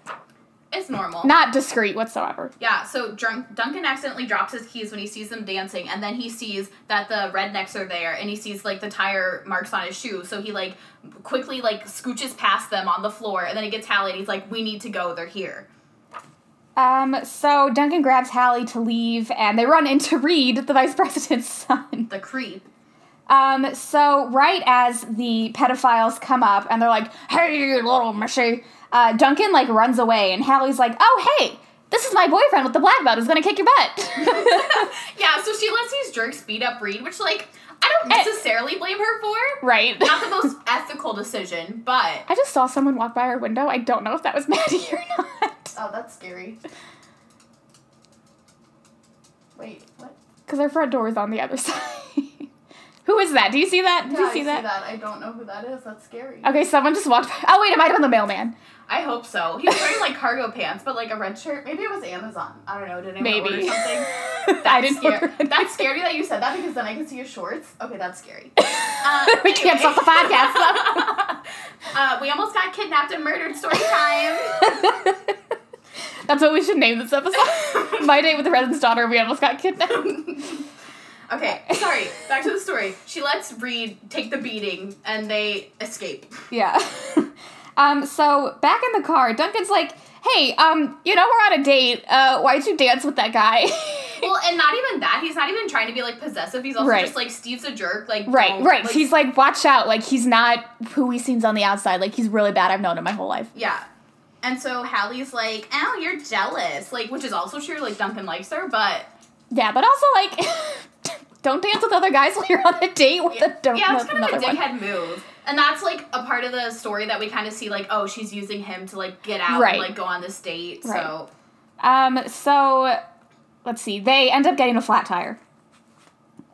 It's normal. Not discreet whatsoever. Yeah, so drunk, Duncan accidentally drops his keys when he sees them dancing, and then he sees that the rednecks are there, and he sees like the tire marks on his shoe. So he like quickly like scooches past them on the floor, and then he gets Hallie, and he's like, "We need to go. They're here." Um, so Duncan grabs Hallie to leave, and they run into Reed, the vice president's son. The creep. Um, so right as the pedophiles come up and they're like, "Hey, little missy," uh, Duncan like runs away, and Hallie's like, "Oh, hey, this is my boyfriend with the black belt. Who's gonna kick your butt." Yeah, so she lets these jerks beat up Reed, which like I don't Eh. necessarily blame her for. right. Not the most ethical decision, but I just saw someone walk by our window. I don't know if that was Maddie or not. oh, that's scary. Wait, what? Because our front door is on the other side. Who is that? Do you see that? Did you see that? I don't know who that is. That's scary. Okay, someone just walked by. Oh, wait, it might have been the mailman. I hope so. He was wearing like cargo pants, but like a red shirt. Maybe it was Amazon. I don't know. Did anyone Maybe. order something? I didn't order anything. That's scary that you said that because then I can see your shorts. Okay, that's scary. Uh, we can't stop the podcast, uh, we almost got kidnapped and murdered. Story time. That's what we should name this episode. My date with the president's daughter. We almost got kidnapped. Okay, sorry. Back to the story. She lets Reed take the beating, and they escape. Yeah. um. So back in the car, Duncan's like, "Hey, um, you know we're on a date. Uh, why'd you dance with that guy?" Well, and not even that. He's not even trying to be like possessive. He's also Right. just like Steve's a jerk. Like right. don't- Right. like, He's like, "Watch out! Like he's not who he seems on the outside. Like he's really bad. I've known him my whole life." Yeah. And so Hallie's like, "Oh, you're jealous," like, which is also true. Like Duncan likes her, but Yeah, but also like, don't dance with other guys while you're on a date with a don't yeah, it's kind of a another one. dickhead move. And that's like a part of the story that we kind of see, like, oh, she's using him to like get out Right. and like go on this date. Right. So Um, so let's see. They end up getting a flat tire.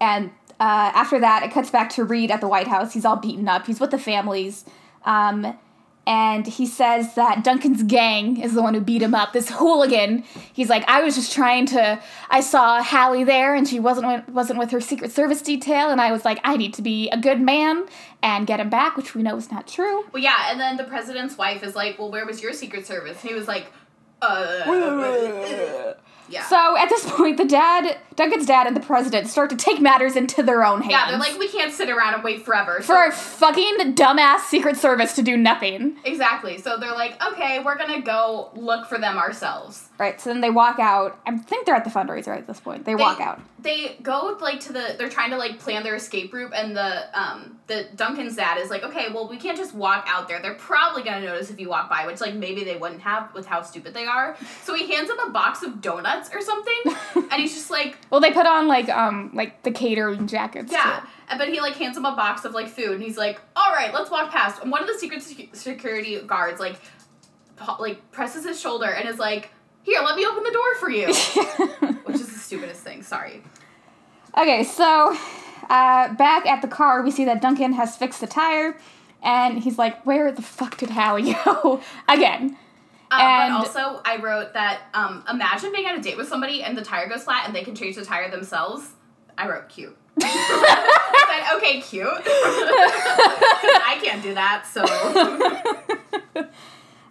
And uh, after that, it cuts back to Reed at the White House. He's all beaten up. He's with the families. Um, and he says that Duncan's gang is the one who beat him up. This hooligan. He's like, I was just trying to. I saw Hallie there, and she wasn't with, wasn't with her Secret Service detail, and I was like, I need to be a good man and get him back, which we know is not true. Well, yeah, and then the president's wife is like, "Well, where was your Secret Service?" And he was like, "Uh, yeah." So at this point, the dad, Duncan's dad, and the president start to take matters into their own hands. yeah, they're like, "We can't sit around and wait forever." for our fucking dumbass Secret Service to do nothing. exactly. So they're like, "Okay, we're gonna go look for them ourselves." Right, so then they walk out. I think they're at the fundraiser at this point. They, walk out. They go like to the. They're trying to like plan their escape route, and the um the Duncan's dad is like, okay, well we can't just walk out there. They're probably gonna notice if you walk by, which like maybe they wouldn't have with how stupid they are. So he hands him a box of donuts or something, and he's just like, Well, they put on like um like the catering jackets. yeah. too. And but he like hands him a box of like food, and he's like, all right, let's walk past. And one of the secret sec- security guards like like presses his shoulder and is like, here, let me open the door for you, which is stupidest thing. Sorry. okay, so uh, back at the car, we see that Duncan has fixed the tire, and he's like, "Where the fuck did Hallie go again?" Um, And- but also, I wrote that um, imagine being on a date with somebody and the tire goes flat and they can change the tire themselves. I wrote cute. I said, okay, cute. I can't do that, so.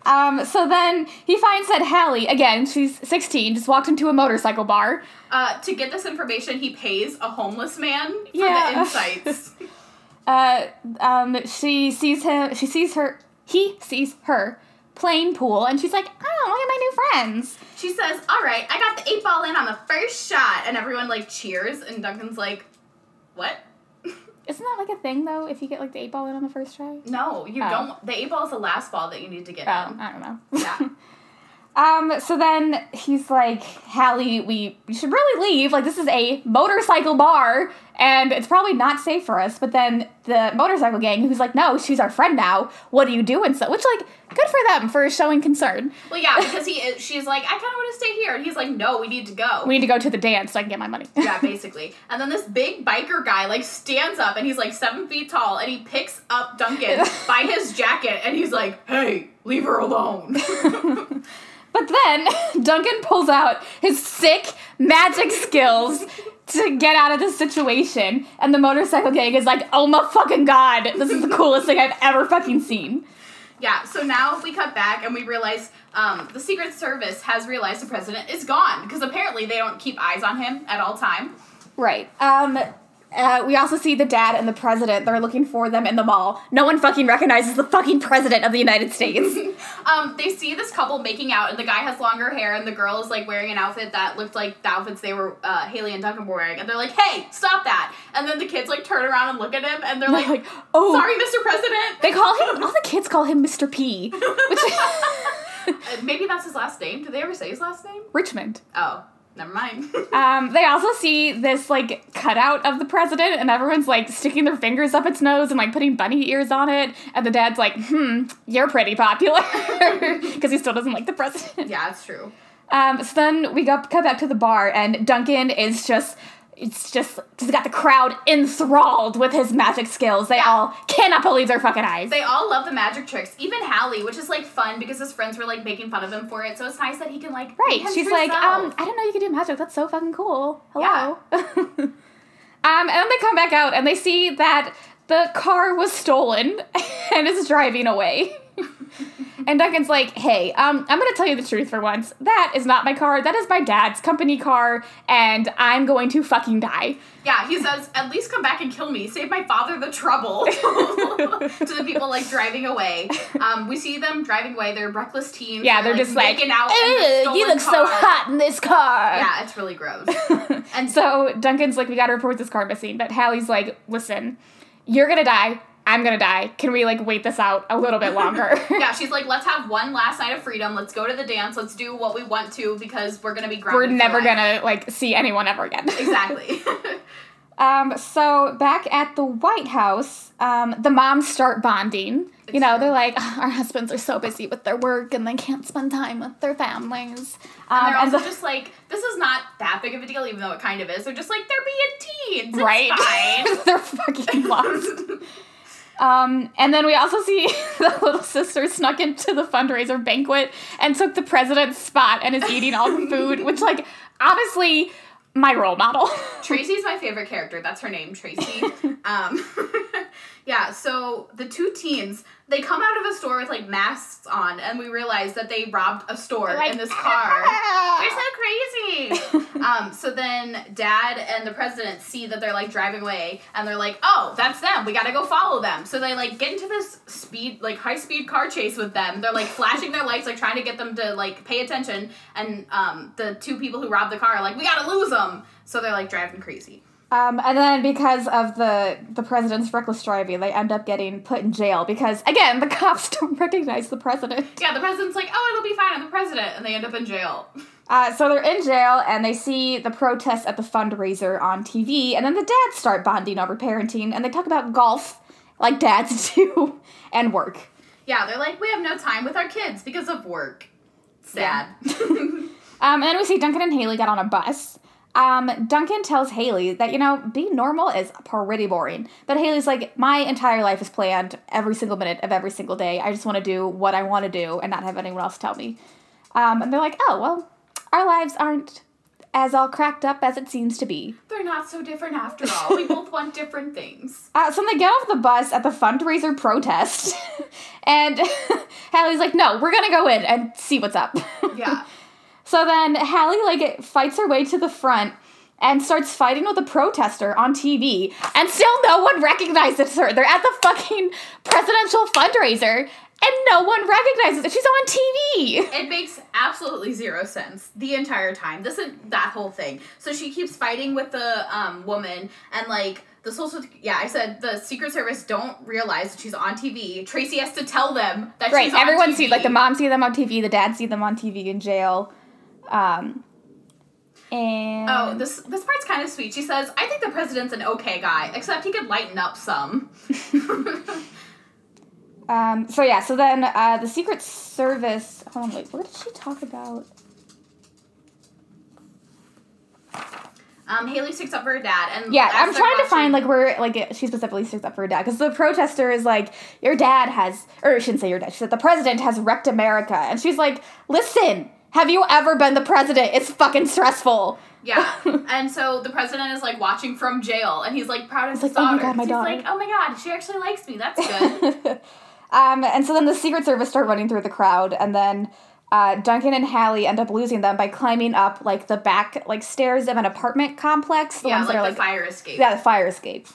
Um, so then he finds that Hallie, again, she's 16, just walked into a motorcycle bar. Uh, to get this information, he pays a homeless man for Yeah. the insights. Uh, um, she sees him, she sees her, he sees her playing pool, and she's like, oh, look at my new friends. She says, all right, I got the eight ball in on the first shot. And everyone, like, cheers. And Duncan's like, what? Isn't that like a thing though? If you get like the eight ball in on the first try? No, you Oh. don't. The eight ball is the last ball that you need to get Oh, in. I don't know. Yeah. Um, so then he's like, Hallie, we, we should really leave. Like, this is a motorcycle bar, and it's probably not safe for us. But then the motorcycle gang, who's like, no, she's our friend now. What are you doing? So, which, like, good for them for showing concern. Well, yeah, because he is, she's like, I kind of want to stay here, and he's like, No, we need to go. We need to go to the dance so I can get my money. yeah, basically. And then this big biker guy like stands up, and he's like seven feet tall, and he picks up Duncan by his jacket, and he's like, Hey, leave her alone. But then Duncan pulls out his sick magic skills to get out of this situation, and the motorcycle gang is like, oh my fucking god, this is the coolest thing I've ever fucking seen. Yeah, so now we cut back and we realize um, the Secret Service has realized the president is gone because apparently they don't keep eyes on him at all time. Right. Um, uh, we also see the dad and the president. They're looking for them in the mall. No one fucking recognizes the fucking president of the United States. Um, they see this couple making out, and the guy has longer hair, and the girl is like wearing an outfit that looked like the outfits they were uh, Haley and Duncan were wearing, and they're like, "Hey, stop that!" And then the kids like turn around and look at him, and they're like, like, oh, "Sorry, Mr. President." They call him. All the kids call him Mr. P, which Uh, Maybe that's his last name. Did they ever say his last name? Richmond. Oh, never mind. Um, they also see this like cutout of the president, and everyone's like sticking their fingers up its nose and like putting bunny ears on it. And the dad's like, "Hmm, you're pretty popular," because he still doesn't like the president. yeah, it's true. Um, so then we go come back to the bar, and Duncan is just. It's just he's got the crowd enthralled with his magic skills. They Yeah. all cannot believe their fucking eyes. They all love the magic tricks. Even Hallie, which is like fun because his friends were like making fun of him for it. So it's nice that he can like Right. She's like, um, I don't know you can do magic. That's so fucking cool. Hello. um, and then they come back out and they see that the car was stolen and is driving away. and Duncan's like, hey, um, I'm gonna tell you the truth for once. That is not my car. That is my dad's company car, and I'm going to fucking die. Yeah, he says, at least come back and kill me. Save my father the trouble. to the people like driving away. Um, we see them driving away. They're reckless teens. Yeah, they're just like, making out. in the "Ugh, you look so hot in this car. Yeah, it's really gross. And So Duncan's like, we gotta report this car missing. But Hallie's like, listen, you're gonna die. I'm gonna die. Can we like wait this out a little bit longer? yeah, she's like, let's have one last night of freedom. Let's go to the dance. Let's do what we want to because we're gonna be grounded. We're never life." gonna like see anyone ever again. Exactly. Um, so back at the White House, um, the moms start bonding. You know, true. they're like, "Ah, our husbands are so busy with their work and they can't spend time with their families. Um, And they're also the- just like, this is not that big of a deal, even though it kind of is. They're just like, they're being teens. It's right? fine. they're fucking lost. Um, and then we also see the little sister snuck into the fundraiser banquet and took the president's spot and is eating all the food, which, like, honestly, my role model. Tracy's my favorite character. That's her name, Tracy. um, yeah, so the two teens, they come out of a store with like masks on, and we realize that they robbed a store Like, in this car. They're so crazy. "Ah." um, so then dad and the president see that they're like driving away and they're like, oh, that's them. We gotta go follow them. So they like get into this speed, like high speed car chase with them. They're like flashing their lights, like trying to get them to like pay attention. And um, the two people who robbed the car are like, we gotta lose them. So they're like driving crazy. Um, and then because of the the president's reckless driving, they end up getting put in jail because again the cops don't recognize the president. Yeah, the president's like, oh, it'll be fine. I'm the president. And they end up in jail. Uh, so they're in jail and they see the protests at the fundraiser on TV, and then the dads start bonding over parenting, and they talk about golf like dads do and work. Yeah, they're like, we have no time with our kids because of work. Sad. Um, and then we see Duncan and Haley get on a bus. Um, Duncan tells Haley that, you know, being normal is pretty boring. But Haley's like, my entire life is planned every single minute of every single day. I just want to do what I want to do and not have anyone else tell me. Um, and they're like, oh, well, our lives aren't as all cracked up as it seems to be. they're not so different after all. We both want different things. Uh, so they get off the bus at the fundraiser protest, and Hallie's like, "No, we're gonna go in and see what's up." Yeah. So then Hallie like fights her way to the front and starts fighting with a protester on TV, and still no one recognizes her. They're at the fucking presidential fundraiser, and no one recognizes it. She's on TV. It makes absolutely zero sense the entire time. This is that whole thing. So she keeps fighting with the um, woman, and like the social. Yeah, I said the Secret Service don't realize that she's on TV. Tracy has to tell them that Right. she's on Everyone sees like the mom see them on TV, the dad see them on TV in jail. Um, and Oh, this this part's kind of sweet. She says, "I think the president's an okay guy, except he could lighten up some." Um, so yeah, so then uh, the Secret Service. Hold on, wait. What did she talk about? um, Haley sticks up for her dad, and Yeah, I'm trying to find like where like it- she specifically sticks up for her dad because the protester is like, your dad has, or I shouldn't say your dad. She said the president has wrecked America, and she's like, listen, have you ever been the president? It's fucking stressful. Yeah, and so the president is like watching from jail, and he's like proud of his like, "Oh my. God, my he's daughter." like, "Oh my god, she actually likes me. That's good." um, and so then the Secret Service start running through the crowd, and then uh, Duncan and Hallie end up losing them by climbing up like the back like stairs of an apartment complex. The yeah, ones like that are the like fire escape. yeah, the fire escape.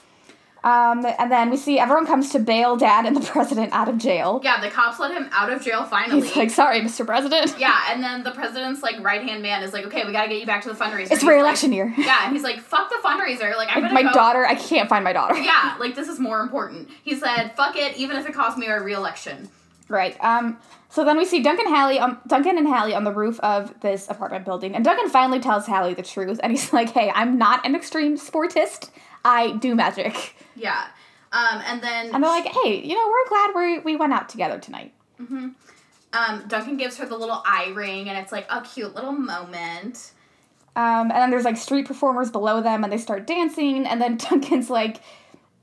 Um, and then we see everyone comes to bail Dad and the president out of jail. Yeah, the cops let him out of jail finally. He's like, "Sorry, Mr. President, yeah, and then the president's like right hand man is like, "Okay, we gotta get you back to the fundraiser." it's re-election like- year." Yeah, and he's like, "Fuck the fundraiser. Like, I'm Like, gonna my go- daughter, I can't find my daughter. Yeah, like this is more important. He said, "Fuck it, even if it costs me a re-election." Right. Um. So then we see Duncan Hallie, um, Duncan and Hallie on the roof of this apartment building, and Duncan finally tells Hallie the truth, and he's like, "Hey, I'm not an extreme sportist. I do magic." Yeah, um, and then And they're like, "Hey, you know, we're glad we we went out together tonight." um, Duncan gives her the little eye ring, and it's like a cute little moment. Um. And then there's like street performers below them, and they start dancing, and then Duncan's like,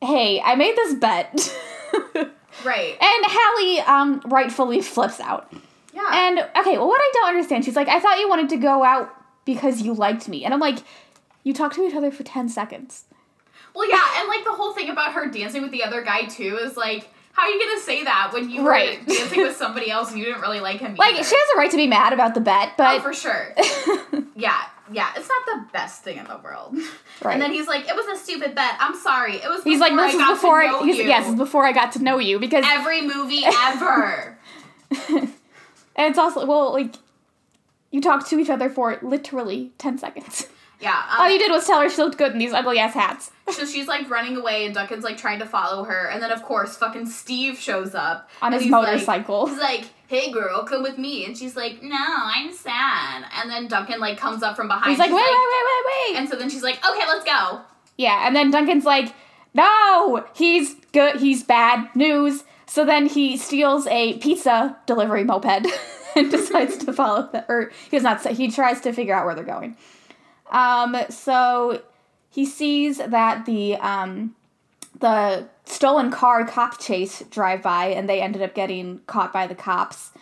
"Hey, I made this bet." Right. And Hallie um, rightfully flips out. Yeah. And okay, well, what I don't understand, she's like, I thought you wanted to go out because you liked me. And I'm like, you talked to each other for 10 seconds. Well, yeah, and like the whole thing about her dancing with the other guy too is like, how are you gonna say that when you Right. were dancing with somebody else and you didn't really like him? Like, either? she has a right to be mad about the bet, but Oh, for sure. yeah, yeah, it's not the best thing in the world. Right. And then he's like, "It was a stupid bet. I'm sorry. It was." he's like, this I is before I. He's, you." yes, before I got to know you because. Every movie ever. and it's also, well, like, you talked to each other for literally 10 seconds. Yeah. Um, All you did was tell her she looked good in these ugly ass hats. So she's like running away, and Duncan's like trying to follow her, and then of course, fucking Steve shows up On his he's like- motorcycle. he's like, "Hey, girl, come with me," and she's like, "No, I'm sad." And then Duncan like comes up from behind. He's like, She's wait, wait, wait, wait, wait. And so then she's like, "Okay, let's go." Yeah, and then Duncan's like, no, he's good, he's bad news. So then he steals a pizza delivery moped and decides to follow the, or he does not he tries to figure out where they're going. Um, so he sees that the, um, the stolen car cop chase drive by and they ended up getting caught by the cops.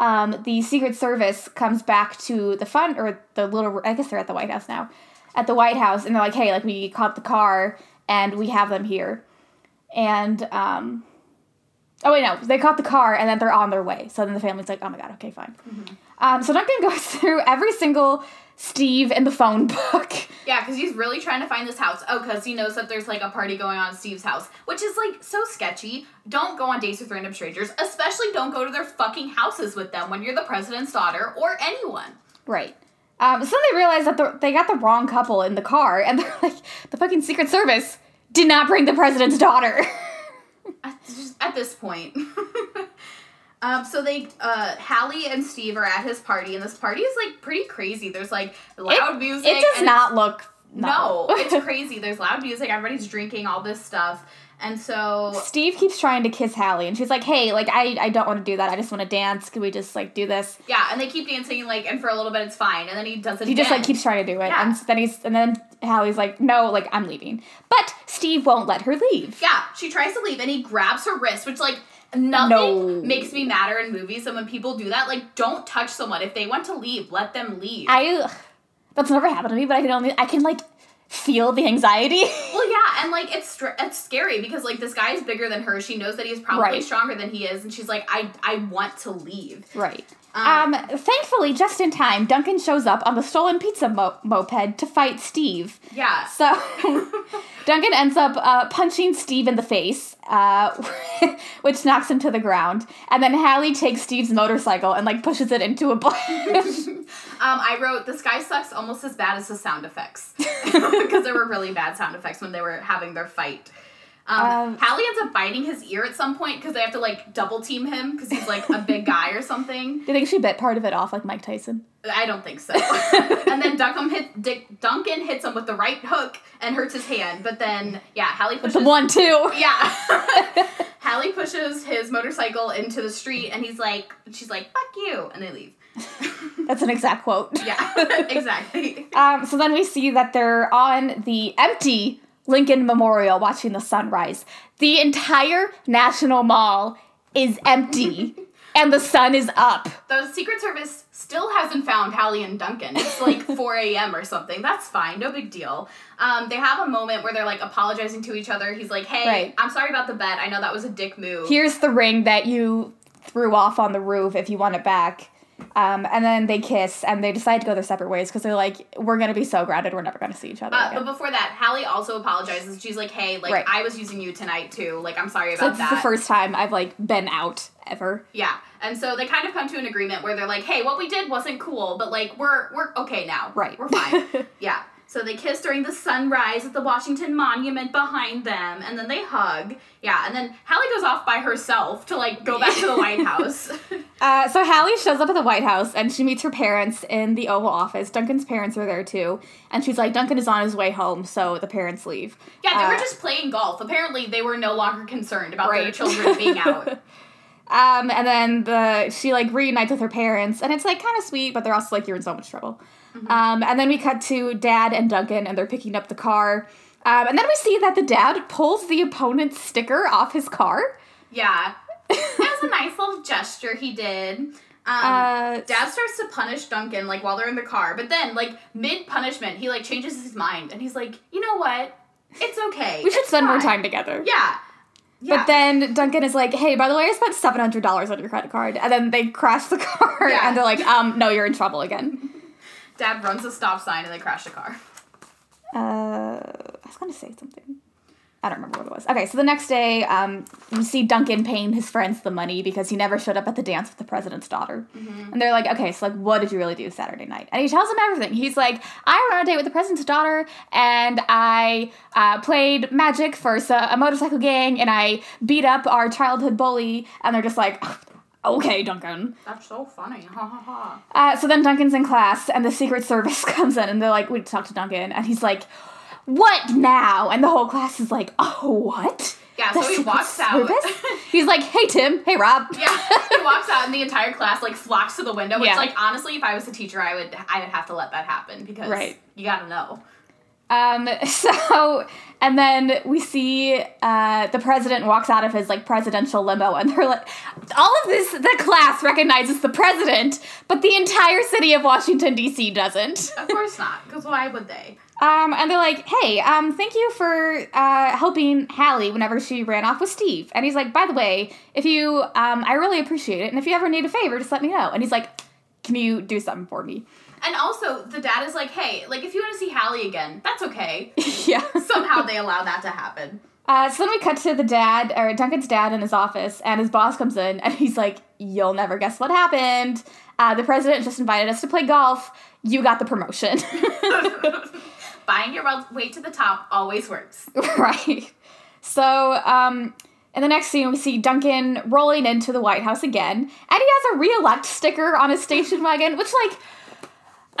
Um, the Secret Service comes back to the fun or the little I guess they're at the White House now. At the White House and they're like, "Hey, like we caught the car and we have them here." And um Oh wait, no, they caught the car and then they're on their way. So then the family's like, "Oh my god, okay, fine." Um, so Duncan goes through every single Steve in the phone book. Yeah, because he's really trying to find this house. Oh, because he knows that there's like a party going on at Steve's house, which is like so sketchy. Don't go on dates with random strangers, especially don't go to their fucking houses with them when you're the president's daughter or anyone. Right. Um, so then they realize that the, they got the wrong couple in the car, and they're like, the fucking Secret Service did not bring the president's daughter. At, just at this point. Um, so they, uh, Hallie and Steve are at his party, and this party is like pretty crazy. There's like loud it, music. It does not look. No, it's crazy. There's loud music. Everybody's drinking all this stuff, and so Steve keeps trying to kiss Hallie, and she's like, "Hey, like I, I don't want to do that. I just want to dance. Can we just like do this?" yeah, and they keep dancing like, and for a little bit it's fine, and then he does it. He just like keeps trying to do it, Yeah. and then he's and then Hallie's like, "No, like I'm leaving," but Steve won't let her leave. Yeah, she tries to leave and he grabs her wrist, which like nothing No. makes me madder in movies. And when people do that, like don't touch someone. If they want to leave, let them leave. I, that's never happened to me, but I can only I can like feel the anxiety. well, yeah, and like it's it's scary because like this guy is bigger than her. She knows that he's probably Right. stronger than he is, and she's like, I I want to leave. Right. Um, Um, thankfully, just in time, Duncan shows up on the stolen pizza mo- moped to fight Steve. Yeah. So Duncan ends up uh, punching Steve in the face, uh, which knocks him to the ground. And then Hallie takes Steve's motorcycle and like pushes it into a bush. Um, I wrote the sky sucks almost as bad as the sound effects because there were really bad sound effects when they were having their fight. Um, Um, Hallie ends up biting his ear at some point because they have to like double team him because he's like a big guy or something. Do you think she bit part of it off like Mike Tyson? I don't think so. and then Duncan hit Dick, Duncan hits him with the right hook and hurts his hand. But then yeah, Hallie pushes The one, two. Yeah. Hallie pushes his motorcycle into the street and he's like, she's like, fuck you. And they leave. That's an exact quote. Yeah, exactly. Um, so then we see that they're on the empty Lincoln Memorial watching the sunrise. The entire National Mall is empty and the sun is up. The Secret Service still hasn't found Hallie and Duncan. It's like 4 a.m. or something. That's fine. No big deal. Um, they have a moment where they're like apologizing to each other. He's like, hey, Right. I'm sorry about the bet. I know that was a dick move. Here's the ring that you threw off on the roof if you want it back. Um, and then they kiss and they decide to go their separate ways because they're like, we're going to be so grounded, we're never going to see each other Uh, again. but before that, Hallie also apologizes. She's like, "Hey, like Right. I was using you tonight too. Like I'm sorry So that. it's that." the first time I've like been out ever. yeah, and so they kind of come to an agreement where they're like, "Hey, what we did wasn't cool, but like we're we're okay now. Right. We're fine." yeah. So they kiss during the sunrise at the Washington Monument behind them, and then they hug. Yeah, and then Hallie goes off by herself to like go back to the White House. Uh, so Hallie shows up at the White House and she meets her parents in the Oval Office. Duncan's parents are there too, and she's like, Duncan is on his way home, so the parents leave. yeah, they Uh, were just playing golf. Apparently, they were no longer concerned about their children being out. Um, and then the she like reunites with her parents, and it's like kind of sweet, but they're also like, you're in so much trouble. Um, and then we cut to Dad and Duncan, and they're picking up the car. Um, and then we see that the dad pulls the opponent's sticker off his car. Yeah. It was a nice little gesture he did. Um, Uh, Dad starts to punish Duncan like while they're in the car, but then like mid punishment, he like changes his mind and he's like, you know what? It's okay. we should It's spend more time together. Yeah. Yeah. But then Duncan is like, "Hey, by the way, I spent seven hundred dollars on your credit card," and then they crash the car, Yeah. and they're like, "Um, no, you're in trouble again." Dad runs a stop sign and they crash the car. Uh, I was gonna say something. I don't remember what it was. Okay, so the next day, um, we see Duncan paying his friends the money because he never showed up at the dance with the president's daughter. And they're like, okay, so like, what did you really do Saturday night? And he tells them everything. He's like, I went on a date with the president's daughter, and I uh, played magic for a motorcycle gang, and I beat up our childhood bully. And they're just like, okay, Duncan. That's so funny. Ha ha ha. Uh, so then Duncan's in class, and the Secret Service comes in, and they're like, "We talk to Duncan," and he's like, "What now?" And the whole class is like, "Oh, what?" Yeah, The so he walks out. He's like, "Hey, Tim. Hey, Rob." Yeah, he walks out and the entire class like flocks to the window. Which, Yeah. like, honestly, if I was a teacher, I would I would have to let that happen because Right. you gotta know. Um, so, and then we see uh, the president walks out of his like presidential limo, and they're like, all of this, the class recognizes the president, but the entire city of Washington D.C. doesn't. Of course not, because why would they? Um, and they're like, hey, um, thank you for uh, helping Hallie whenever she ran off with Steve. And he's like, by the way, if you, um, I really appreciate it, and if you ever need a favor, just let me know. And he's like, can you do something for me? And also, the dad is like, hey, like if you want to see Hallie again, that's okay. yeah. Somehow they allow that to happen. Uh, so then we cut to the dad, or Duncan's dad in his office, and his boss comes in, and he's like, you'll never guess what happened. Uh, the president just invited us to play golf. You got the promotion. Buying your way to the top always works. right. So, um, in the next scene, we see Duncan rolling into the White House again, and he has a re-elect sticker on his station wagon, which, like,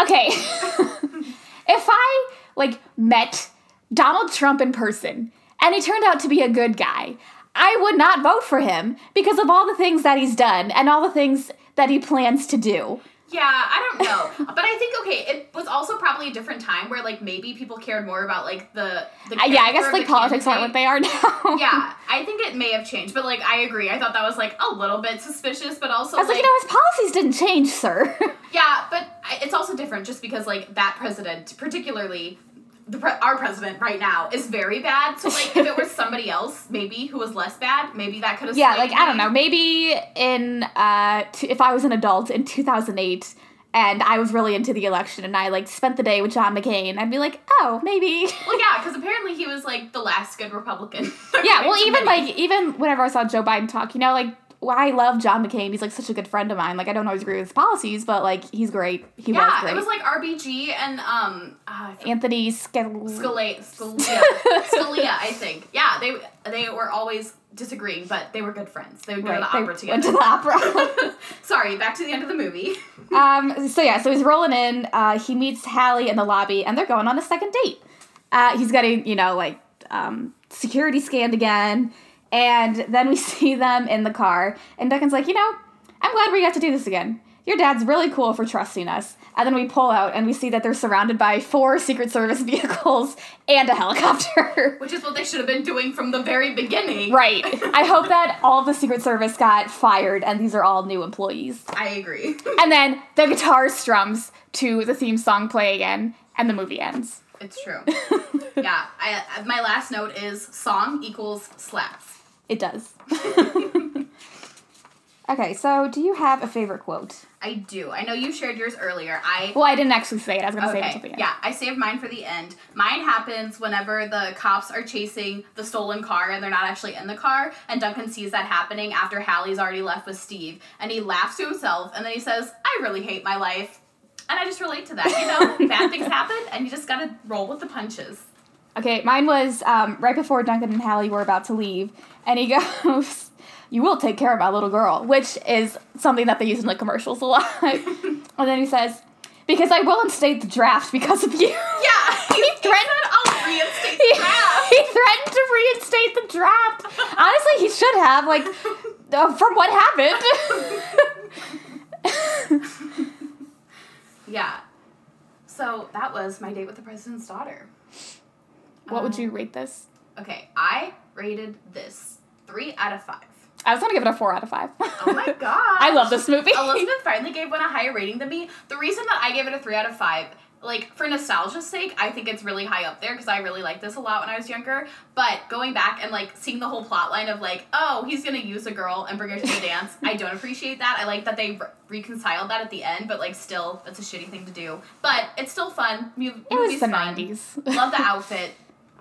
okay, if I like met Donald Trump in person and he turned out to be a good guy, I would not vote for him because of all the things that he's done and all the things that he plans to do. Yeah, I don't know, but I think okay, it was also probably a different time where like maybe people cared more about like the the Uh, yeah, I guess like politics aren't what they are now. Yeah, I think it may have changed, but like I agree. I thought that was like a little bit suspicious, but also I was like, you know, his policies didn't change, sir. Yeah, but it's also different just because like that president, particularly, the pre- our president right now is very bad. So like if it was somebody else maybe who was less bad, maybe that could have Yeah, like I don't know. Maybe in uh, t- if I was an adult in 2008 and I was really into the election and I like spent the day with John McCain, I'd be like, oh, maybe. Well, yeah, because apparently he was like the last good Republican. yeah. Well, even like even whenever I saw Joe Biden talk, you know, like. Well, I love John McCain. He's like such a good friend of mine. Like I don't always agree with his policies, but like he's great. He was yeah, great. it was like RBG and um uh, Anthony Scal- Scalia, Scalia, Scalia, I think. Yeah, they they were always disagreeing, but they were good friends. They would go Right, to the opera went together. to the opera. Sorry, back to the end of the movie. um, so yeah, so he's rolling in. Uh, he meets Hallie in the lobby, and they're going on a second date. Uh, he's getting, you know, like um, security scanned again, and then we see them in the car. And Duncan's like, you know, I'm glad we got to do this again. Your dad's really cool for trusting us. And then we pull out, and we see that they're surrounded by four Secret Service vehicles and a helicopter. Which is what they should have been doing from the very beginning. right. I hope that all the Secret Service got fired, and these are all new employees. I agree. And then the guitar strums to the theme song play again, and the movie ends. It's true. yeah, I, my last note is song equals slaps. It does. okay, so do you have a favorite quote? I do. I know you shared yours earlier. I Well, I didn't actually say it. I was gonna say it until the end. yeah, I saved mine for the end. Mine happens whenever the cops are chasing the stolen car and they're not actually in the car, and Duncan sees that happening after Hallie's already left with Steve, and he laughs to himself, and then he says, "I really hate my life," and I just relate to that. You know, bad things happen, and you just gotta roll with the punches. Okay, mine was um, right before Duncan and Hallie were about to leave, and he goes, "You will take care of my little girl," which is something that they use in the commercials a lot. and then he says, "Because I will instate the draft because of you." Yeah, he threatened, "I'll reinstate the draft." he threatened to reinstate the draft. Honestly, he should have, like, uh, from what happened. yeah. So that was my date with the president's daughter. What would Um, you rate this? Okay, I rated this three out of five. I was gonna give it a four out of five. Oh my god. I love this movie. Elizabeth finally gave one a higher rating than me. The reason that I gave it a three out of five, like for nostalgia's sake, I think it's really high up there because I really liked this a lot when I was younger. But going back and like seeing the whole plot line of like, oh, he's gonna use a girl and bring her to the dance, I don't appreciate that. I like that they re- reconciled that at the end, but like still, that's a shitty thing to do. But it's still fun. Mu- it was the nineties. Love the outfit.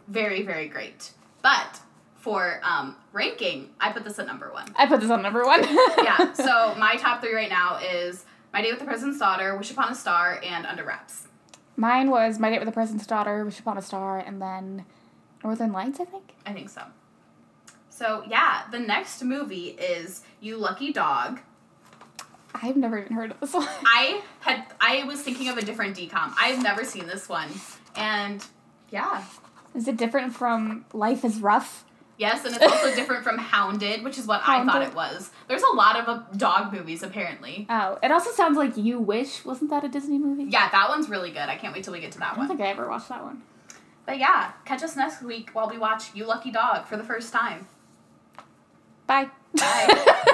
Very, very great. But for um, ranking, I put this at number one I put this on number one. yeah. So my top three right now is My Date with the President's Daughter, Wish Upon a Star, and Under Wraps. Mine was My Date with the President's Daughter, Wish Upon a Star, and then Northern Lights, I think. I think so. So yeah, the next movie is You Lucky Dog. I've never even heard of this one. I had I was thinking of a different DCOM. I've never seen this one, and yeah, Is it different from Life is Ruff? yes, and it's also different from Hounded, which is what I thought it was. There's a lot of uh, dog movies apparently. Oh, it also sounds like You Wish. Wasn't that a Disney movie? Yeah, that one's really good. I can't wait till we get to I that don't one. think I ever watched that one. But yeah, catch us next week while we watch You Lucky Dog for the first time. Bye. Bye.